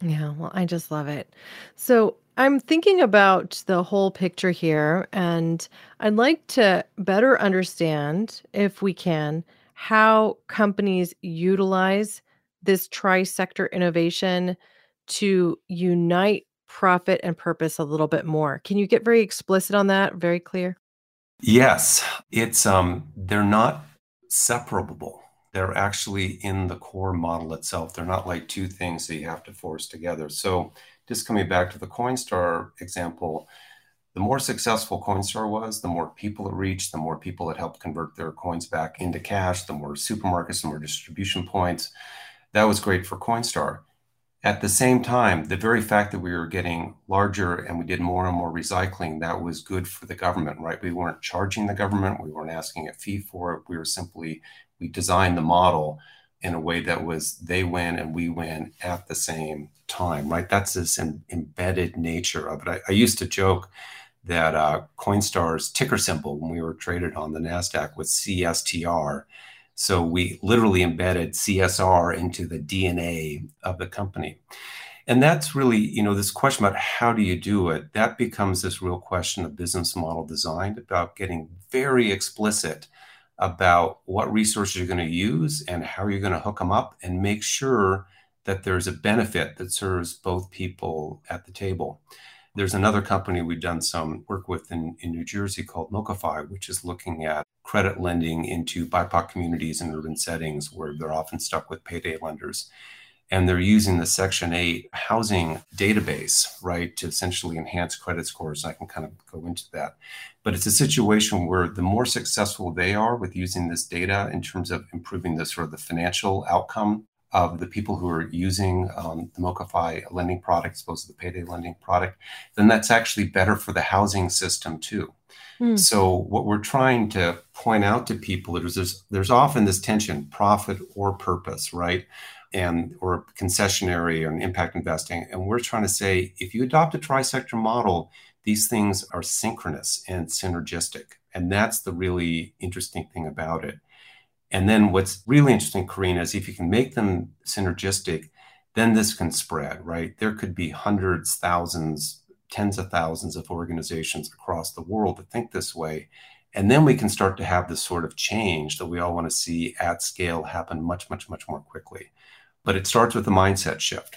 Yeah, well, I just love it. So I'm thinking about the whole picture here, and I'd like to better understand, if we can, how companies utilize this tri sector innovation to unite profit and purpose a little bit more. Can you get very explicit on that? Very clear? Yes, it's um they're not separable. They're actually in the core model itself. They're not like two things that you have to force together. So just coming back to the Coinstar example, the more successful Coinstar was, the more people it reached, the more people it helped convert their coins back into cash, the more supermarkets, the more distribution points. That was great for Coinstar. At the same time, the very fact that we were getting larger and we did more and more recycling, that was good for the government, right? We weren't charging the government, we weren't asking a fee for it. We were simply, we designed the model in a way that was they win and we win at the same time, right? That's this em- embedded nature of it. I, I, used to joke that uh, Coinstar's ticker symbol when we were traded on the NASDAQ was CSTR so we literally embedded CSR into the DNA of the company. And that's really, you know, this question about how do you do it, that becomes this real question of business model design, about getting very explicit about what resources you're going to use and how you're going to hook them up and make sure that there's a benefit that serves both people at the table. There's another company we've done some work with in, in New Jersey called MoCaFi, which is looking at credit lending into BIPOC communities in urban settings where they're often stuck with payday lenders. And they're using the Section 8 housing database, right, to essentially enhance credit scores. I can kind of go into that. But it's a situation where the more successful they are with using this data in terms of improving the sort of the financial outcome of the people who are using um, the MoCaFi lending product, as opposed to the payday lending product, then that's actually better for the housing system too. Mm. So what we're trying to point out to people is there's there's often this tension, profit or purpose, right? And or concessionary or impact investing. And we're trying to say if you adopt a tri-sector model, these things are synchronous and synergistic. And that's the really interesting thing about it. And then what's really interesting, Karina, is if you can make them synergistic, then this can spread, right? There could be hundreds, thousands, tens of thousands of organizations across the world that think this way. And then we can start to have this sort of change that we all want to see at scale happen much, much, much more quickly. But it starts with a mindset shift.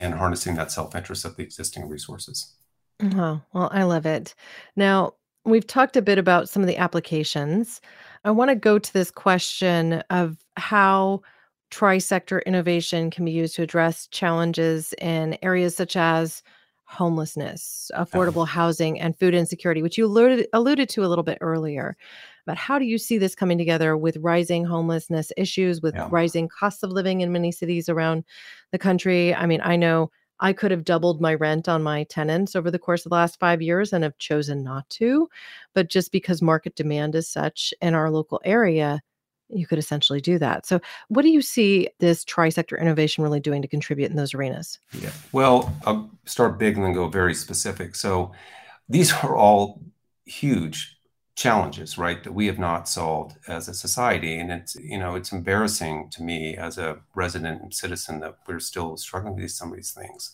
and harnessing that self interest of the existing resources. Oh, well, I love it. Now, we've talked a bit about some of the applications. I want to go to this question of how tri-sector innovation can be used to address challenges in areas such as homelessness, uh-huh. affordable housing, and food insecurity, which you alluded, alluded to a little bit earlier. But how do you see this coming together with rising homelessness issues, with Yeah. rising costs of living in many cities around the country? I mean, I know I could have doubled my rent on my tenants over the course of the last five years and have chosen not to. But just because market demand is such in our local area, you could essentially do that. So, what do you see this tri-sector innovation really doing to contribute in those arenas? Yeah. Well, I'll start big and then go very specific. So these are all huge challenges, right, that we have not solved as a society. And it's, you know, it's embarrassing to me as a resident and citizen that we're still struggling with some of these things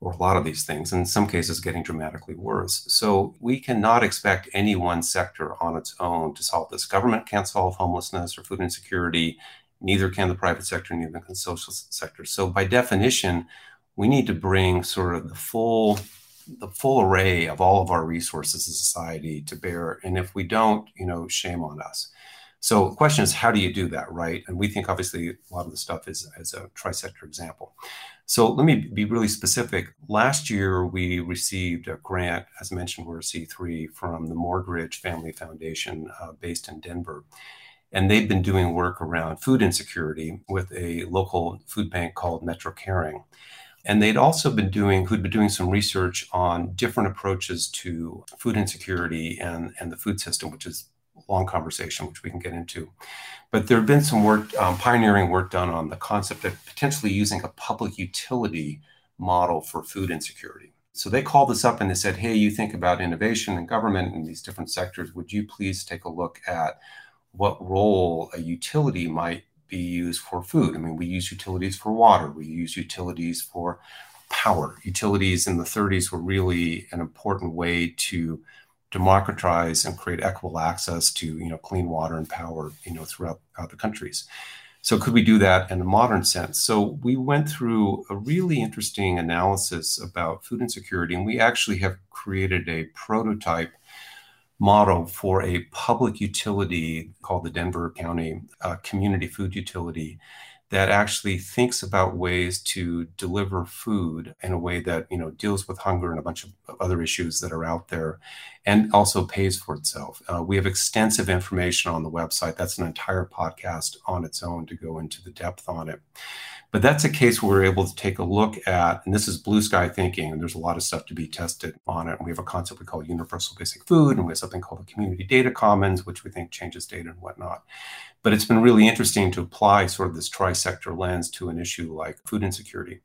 or a lot of these things, and in some cases getting dramatically worse. So we cannot expect any one sector on its own to solve this. Government can't solve homelessness or food insecurity, neither can the private sector, neither can the social sector. So by definition, we need to bring sort of the full the full array of all of our resources as a society to bear. And if we don't, you know, shame on us. So the question is, how do you do that, right? And we think obviously a lot of the stuff is as a tri-sector example. So let me be really specific. Last year, we received a grant, as mentioned, we're a C3 from the Morgridge Family Foundation uh, based in Denver. And they've been doing work around food insecurity with a local food bank called Metro Caring. And they'd also been doing, who'd been doing some research on different approaches to food insecurity and, and the food system, which is a long conversation, which we can get into. But there have been some work, um, pioneering work done on the concept of potentially using a public utility model for food insecurity. So they called us up and they said, Hey, you think about innovation and government in these different sectors. Would you please take a look at what role a utility might be used for food? I mean, we use utilities for water, we use utilities for power. Utilities in the 30s were really an important way to democratize and create equitable access to you know clean water and power you know throughout, the countries so could we do that in a modern sense so we went through a really interesting analysis about food insecurity and we actually have created a prototype model for a public utility called the denver county uh, community food utility that actually thinks about ways to deliver food in a way that you know deals with hunger and a bunch of other issues that are out there and also pays for itself. Uh, we have extensive information on the website. That's an entire podcast on its own to go into the depth on it but that's a case where we're able to take a look at and this is blue sky thinking and there's a lot of stuff to be tested on it and we have a concept we call universal basic food and we have something called the community data commons which we think changes data and whatnot but it's been really interesting to apply sort of this tri-sector lens to an issue like food insecurity.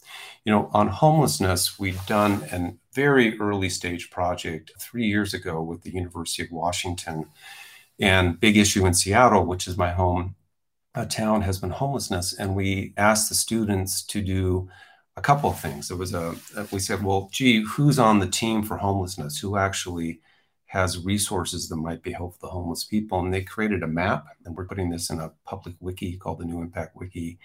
You know, on homelessness, we've done a very early stage project three years ago with the University of Washington. And big issue in Seattle, which is my home uh, town, has been homelessness. And we asked the students to do a couple of things. It was a, we said, well, gee, who's on the team for homelessness? Who actually has resources that might be helpful to homeless people. And they created a map, and we're putting this in a public wiki called the New Impact Wiki.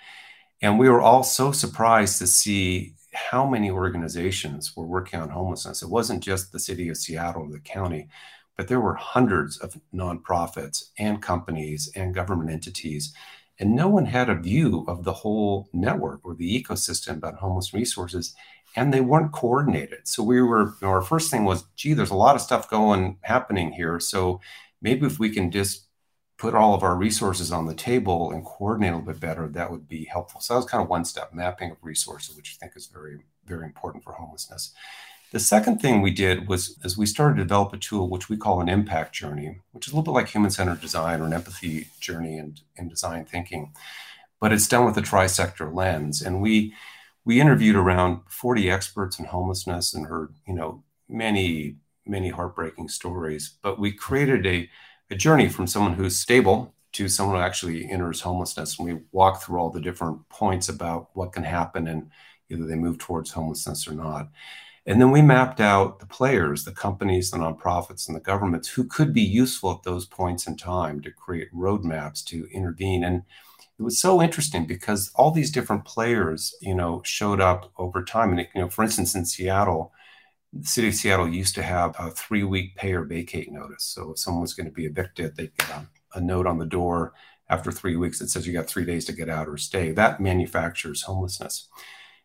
And we were all so surprised to see how many organizations were working on homelessness. It wasn't just the city of Seattle or the county, but there were hundreds of nonprofits and companies and government entities. And no one had a view of the whole network or the ecosystem about homeless resources and they weren't coordinated. So we were, you know, our first thing was, gee, there's a lot of stuff going happening here. So maybe if we can just put all of our resources on the table and coordinate a little bit better, that would be helpful. So that was kind of one step, mapping of resources, which I think is very, very important for homelessness. The second thing we did was as we started to develop a tool which we call an impact journey, which is a little bit like human-centered design or an empathy journey in, in design thinking, but it's done with a tri-sector lens. And we we interviewed around 40 experts in homelessness and heard, you know, many, many heartbreaking stories. But we created a, a journey from someone who's stable to someone who actually enters homelessness. And we walk through all the different points about what can happen and either they move towards homelessness or not. And then we mapped out the players, the companies, the nonprofits, and the governments who could be useful at those points in time to create roadmaps to intervene. And it was so interesting because all these different players, you know, showed up over time. And, it, you know, for instance, in Seattle, the city of Seattle used to have a three week pay or vacate notice. So if someone was going to be evicted, they'd get a, a note on the door after three weeks that says you got three days to get out or stay. That manufactures homelessness.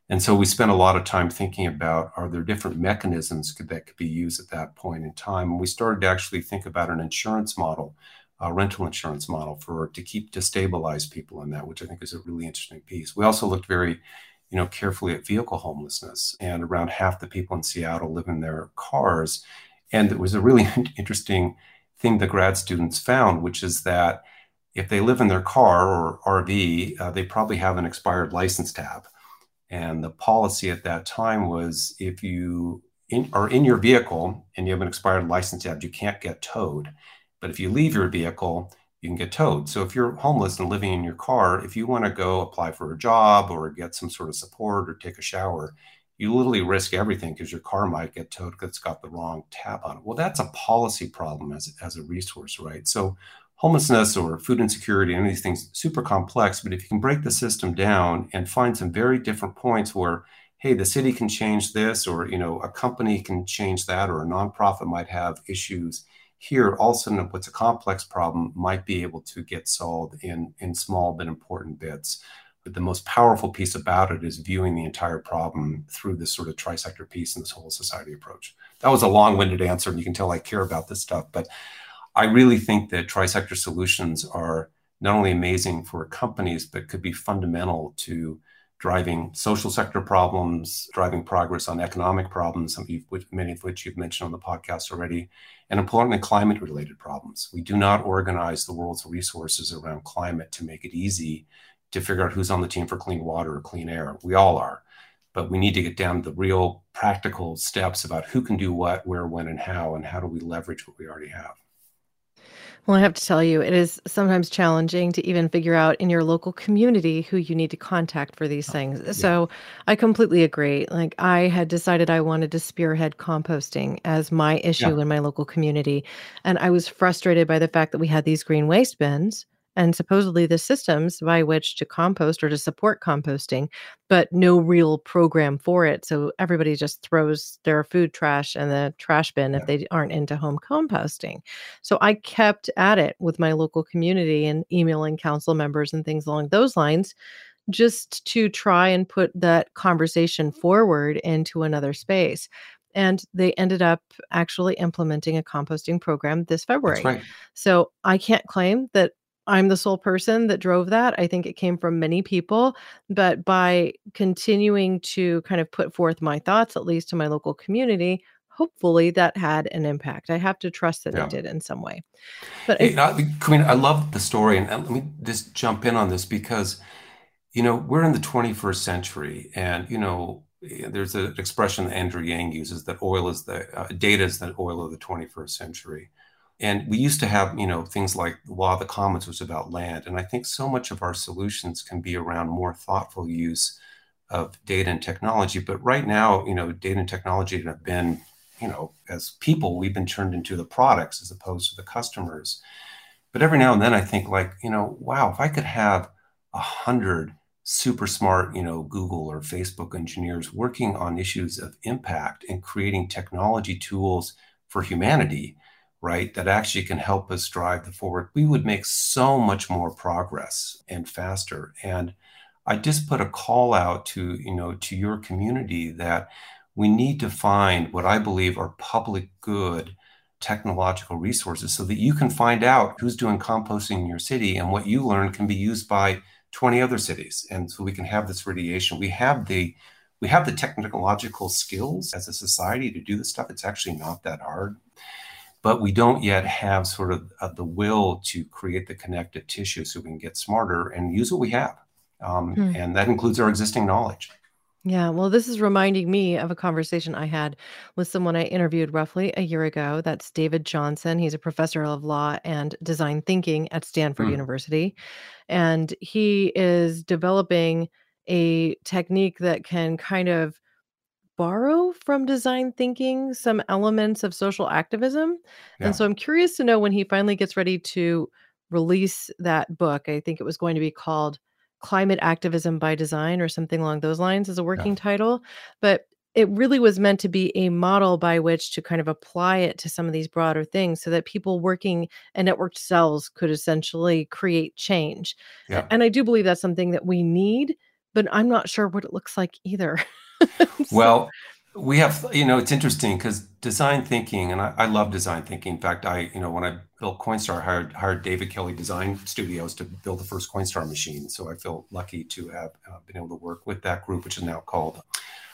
And so we spent a lot of time thinking about are there different mechanisms could, that could be used at that point in time? And we started to actually think about an insurance model, a rental insurance model for to keep to stabilize people in that, which I think is a really interesting piece. We also looked very, you know, carefully at vehicle homelessness, and around half the people in Seattle live in their cars. And it was a really interesting thing the grad students found, which is that if they live in their car or RV, uh, they probably have an expired license tab. And the policy at that time was if you in, are in your vehicle and you have an expired license tab, you can't get towed. But if you leave your vehicle, you can get towed. So if you're homeless and living in your car, if you want to go apply for a job or get some sort of support or take a shower, you literally risk everything because your car might get towed because it's got the wrong tab on it. Well, that's a policy problem as, as a resource, right? So homelessness or food insecurity, any of these things, super complex. But if you can break the system down and find some very different points where, hey, the city can change this, or you know, a company can change that, or a nonprofit might have issues here, all of a sudden, what's a complex problem might be able to get solved in in small but important bits. But the most powerful piece about it is viewing the entire problem through this sort of trisector piece and this whole society approach. That was a long-winded answer, and you can tell I care about this stuff, but I really think that trisector solutions are not only amazing for companies, but could be fundamental to driving social sector problems, driving progress on economic problems, many of which you've mentioned on the podcast already, and importantly, climate related problems. We do not organize the world's resources around climate to make it easy to figure out who's on the team for clean water or clean air. We all are. But we need to get down to the real practical steps about who can do what, where, when, and how, and how do we leverage what we already have. Well, I have to tell you, it is sometimes challenging to even figure out in your local community who you need to contact for these oh, things. Yeah. So I completely agree. Like, I had decided I wanted to spearhead composting as my issue yeah. in my local community. And I was frustrated by the fact that we had these green waste bins and supposedly the systems by which to compost or to support composting, but no real program for it. So everybody just throws their food trash in the trash bin yeah. if they aren't into home composting. So I kept at it with my local community and emailing council members and things along those lines just to try and put that conversation forward into another space and they ended up actually implementing a composting program this February. Right. So I can't claim that I'm the sole person that drove that. I think it came from many people, but by continuing to kind of put forth my thoughts, at least to my local community, hopefully that had an impact. I have to trust that yeah. it did in some way. But hey, I, I mean, I love the story, and let me just jump in on this because, you know, we're in the 21st century, and you know, eh, there's an expression that Andrew Yang uses that oil is the uh, data is the oil of the 21st century. And we used to have, you know, things like law of the commons was about land. And I think so much of our solutions can be around more thoughtful use of data and technology. But right now, you know, data and technology have been, you know, as people, we've been turned into the products as opposed to the customers. But every now and then I think like, you know, wow, if I could have a hundred super smart, you know, Google or Facebook engineers working on issues of impact and creating technology tools for humanity right, that actually can help us drive the forward, we would make so much more progress and faster. And I just put a call out to, you know, to your community that we need to find what I believe are public good technological resources so that you can find out who's doing composting in your city and what you learn can be used by 20 other cities. And so we can have this radiation. We have the we have the technological skills as a society to do this stuff. It's actually not that hard but we don't yet have sort of uh, the will to create the connective tissue so we can get smarter and use what we have. Um, hmm. And that includes our existing knowledge. Yeah, well, this is reminding me of a conversation I had with someone I interviewed roughly a year ago. That's David Johnson. He's a professor of law and design thinking at Stanford hmm. University. And he is developing a technique that can kind of borrow from design thinking some elements of social activism. Yeah. And so I'm curious to know when he finally gets ready to release that book. I think it was going to be called Climate Activism by Design or something along those lines as a working Yeah. title. But it really was meant to be a model by which to kind of apply it to some of these broader things so that people working in networked cells could essentially create change. Yeah. And I do believe that's something that we need, but I'm not sure what it looks like either. Well, we have, you know, it's interesting because design thinking, and I, I love design thinking. In fact, I, you know, when I built Coinstar, I hired, hired David Kelley Design Studios to build the first Coinstar machine. So I feel lucky to have uh, been able to work with that group, which is now called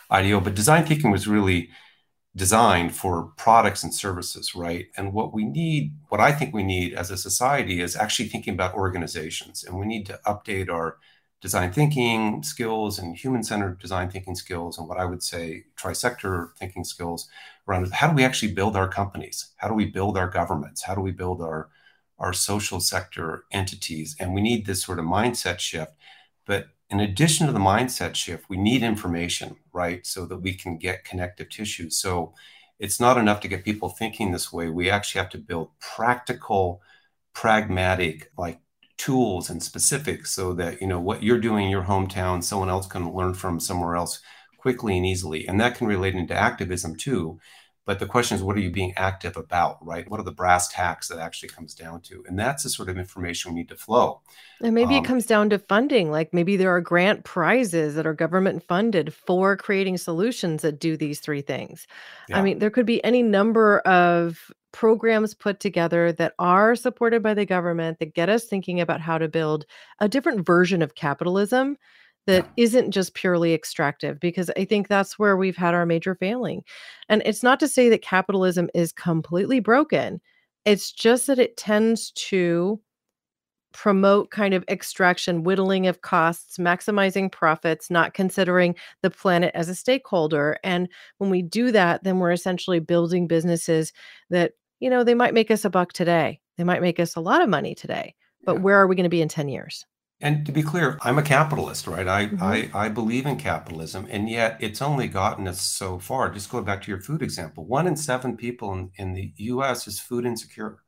IDEO. But design thinking was really designed for products and services, right? And what we need, what I think we need as a society is actually thinking about organizations. And we need to update our design thinking skills and human centered design thinking skills, and what I would say trisector thinking skills around how do we actually build our companies? How do we build our governments? How do we build our our social sector entities? And we need this sort of mindset shift. But in addition to the mindset shift, we need information, right? So that we can get connective tissue. So it's not enough to get people thinking this way. We actually have to build practical, pragmatic, like tools and specifics so that you know what you're doing in your hometown someone else can learn from somewhere else quickly and easily. And that can relate into activism too but the question is what are you being active about right what are the brass tacks that actually comes down to and that's the sort of information we need to flow and maybe it um, comes down to funding. Like maybe there are grant prizes that are government funded for creating solutions that do these three things. I mean, there could be any number of programs put together that are supported by the government that get us thinking about how to build a different version of capitalism yeah that isn't just purely extractive, because I think that's where we've had our major failing. And it's not to say that capitalism is completely broken, it's just that it tends to promote kind of extraction, whittling of costs, maximizing profits, not considering the planet as a stakeholder. And when we do that, then we're essentially building businesses that, you know, they might make us a buck today. They might make us a lot of money today, but yeah where are we going to be in 10 years? And to be clear i'm a capitalist right I, hmm I i believe in capitalism and yet it's only gotten us so far just go back to your food example one in seven people in, in the us is food insecure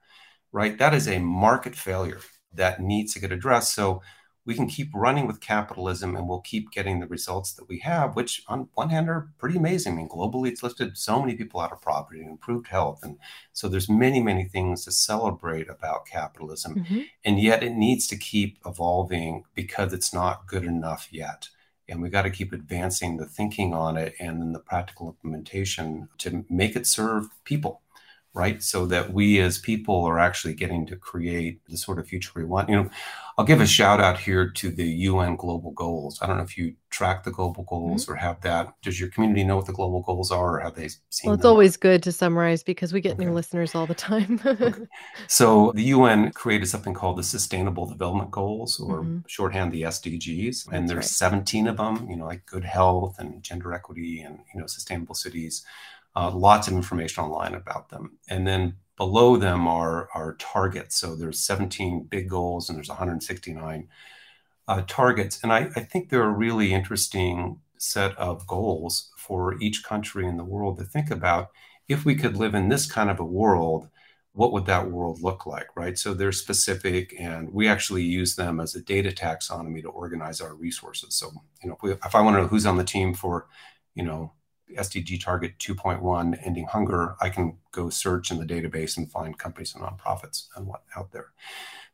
right? That is a market failure that needs to get addressed. So we can keep running with capitalism and we'll keep getting the results that we have, which on one hand are pretty amazing. I mean, globally, it's lifted so many people out of poverty and improved health. And so there's many, many things to celebrate about capitalism. hmm And yet it needs to keep evolving because it's not good enough yet. And we got to keep advancing the thinking on it and then the practical implementation to make it serve people right? So that we as people are actually getting to create the sort of future we want. You know, I'll give a shout out here to the UN global goals. I don't know if you track the global goals or have that. Does your community know what the global goals are or have they seen? Well, it's them? always good to summarize because we get new listeners all the time. Okay. So the UN created something called the Sustainable Development Goals, or hmm shorthand the SDGs, and That's there's right. 17 of them. You know, like good health and gender equity, and you know, sustainable cities. Uh, lots of information online about them, and then below them are our targets. So there's 17 big goals, and there's 169 uh, targets. And I, I think they're a really interesting set of goals for each country in the world to think about. If we could live in this kind of a world, what would that world look like, right? So they're specific, and we actually use them as a data taxonomy to organize our resources. So, you know, if, we, if I want to know who's on the team for, you know, SDG target 2.1, ending hunger, I can go search in the database and find companies and nonprofits and what out there.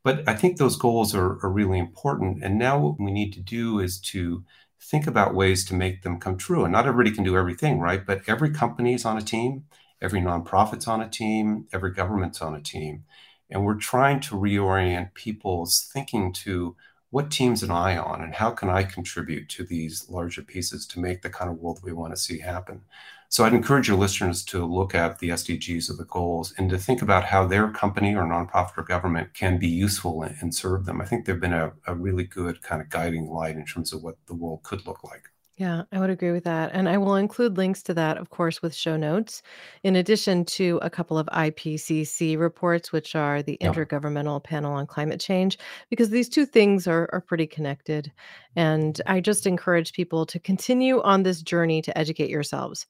But I think those goals are, are really important. And now what we need to do is to think about ways to make them come true. And not everybody can do everything, right? But every company is on a team, every nonprofit's on a team, every government's on a team. And we're trying to reorient people's thinking to what teams am I on and how can I contribute to these larger pieces to make the kind of world we want to see happen. So I'd encourage your listeners to look at the SDGs of the goals and to think about how their company or nonprofit or government can be useful and, serve them. I think they've been a, a really good kind of guiding light in terms of what the world could look like. Yeah, I would agree with that. And I will include links to that, of course, with show notes, in addition to a couple of IPCC reports, which are the Yeah. Intergovernmental Panel on Climate Change, because these two things are, are pretty connected. And I just encourage people to continue on this journey to educate yourselves.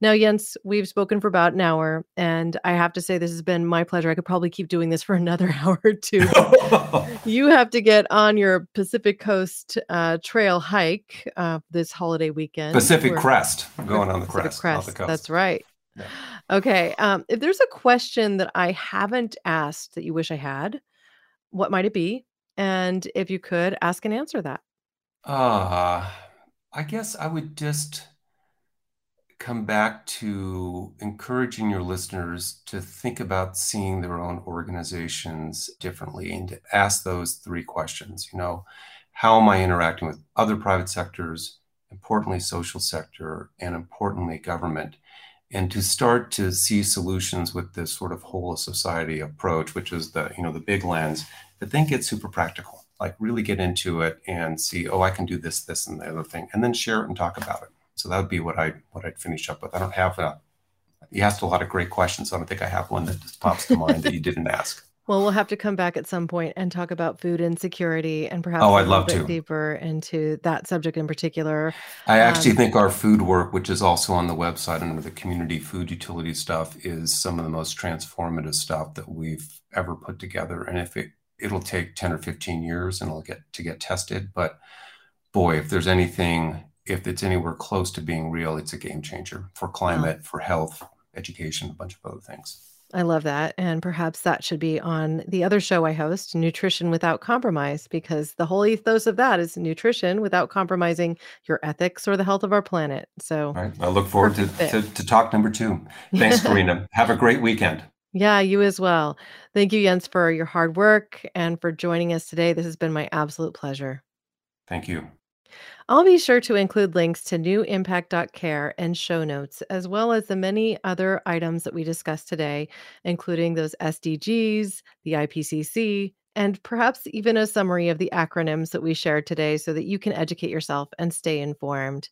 Now, Jens, we've spoken for about an hour, and I have to say this has been my pleasure. I could probably keep doing this for another hour or two. You have to get on your Pacific Coast uh, Trail hike uh, this holiday weekend. Pacific We're- Crest. I'm going on the Pacific crest, not the coast. That's right. Yeah. Okay. Um, if there's a question that I haven't asked that you wish I had, what might it be? And if you could ask and answer that. Uh, I guess I would just come back to encouraging your listeners to think about seeing their own organizations differently and to ask those three questions. You know, how am I interacting with other private sectors, importantly, social sector, and importantly, government? And to start to see solutions with this sort of whole society approach, which is the, you know, the big lens, but then get super practical, like really get into it and see, oh, I can do this, this, and the other thing, and then share it and talk about it. So that would be what I what I'd finish up with. I don't have a. You asked a lot of great questions. So I don't think I have one that just pops to mind that you didn't ask. Well, we'll have to come back at some point and talk about food insecurity and perhaps Oh, I'd love to. deeper into that subject in particular. I actually Um, think our food work, which is also on the website under the community food utility stuff, is some of the most transformative stuff that we've ever put together. And if it it'll take 10 or 15 years and it'll get to get tested, but boy, if there's anything, if it's anywhere close to being real, it's a game changer for climate, for health, education, a bunch of other things. I love that. And perhaps that should be on the other show I host, Nutrition Without Compromise, because the whole ethos of that is nutrition without compromising your ethics or the health of our planet. So, right. I look forward to, to, to talk number two. Thanks, Karina. Have a great weekend. yeah, you as well. Thank you, Jens, for your hard work and for joining us today. This has been my absolute pleasure. Thank you. I'll be sure to include links to newimpact.care and show notes, as well as the many other items that we discussed today, including those SDGs, the IPCC, and perhaps even a summary of the acronyms that we shared today so that you can educate yourself and stay informed.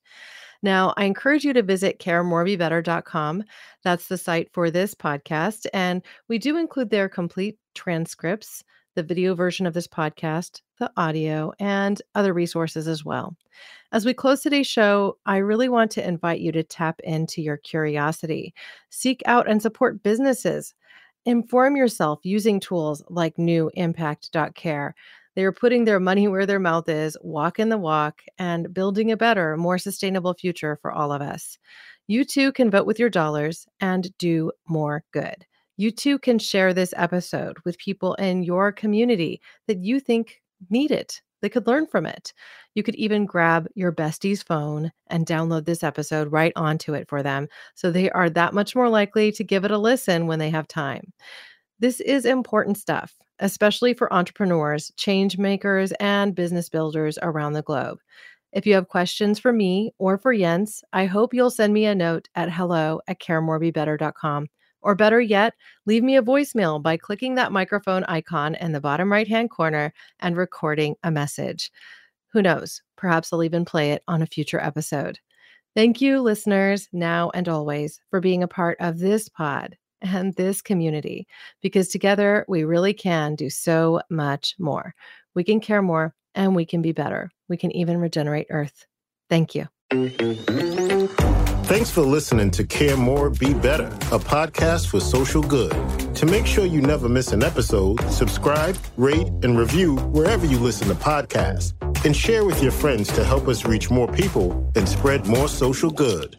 Now, I encourage you to visit caremorebebetter.com. That's the site for this podcast. And we do include their complete transcripts, the video version of this podcast, the audio, and other resources as well. As we close today's show, I really want to invite you to tap into your curiosity. Seek out and support businesses. Inform yourself using tools like newimpact.care. They are putting their money where their mouth is, walking the walk, and building a better, more sustainable future for all of us. You too can vote with your dollars and do more good. You too can share this episode with people in your community that you think need it, that could learn from it. You could even grab your bestie's phone and download this episode right onto it for them so they are that much more likely to give it a listen when they have time. This is important stuff, especially for entrepreneurs, change makers, and business builders around the globe. If you have questions for me or for Jens, I hope you'll send me a note at hello at caremorebebetter.com. Or better yet, leave me a voicemail by clicking that microphone icon in the bottom right hand corner and recording a message. Who knows? Perhaps I'll even play it on a future episode. Thank you, listeners, now and always, for being a part of this pod and this community, because together we really can do so much more. We can care more and we can be better. We can even regenerate Earth. Thank you. Thanks for listening to Care More, Be Better, a podcast for social good. To make sure you never miss an episode, subscribe, rate, and review wherever you listen to podcasts. And share with your friends to help us reach more people and spread more social good.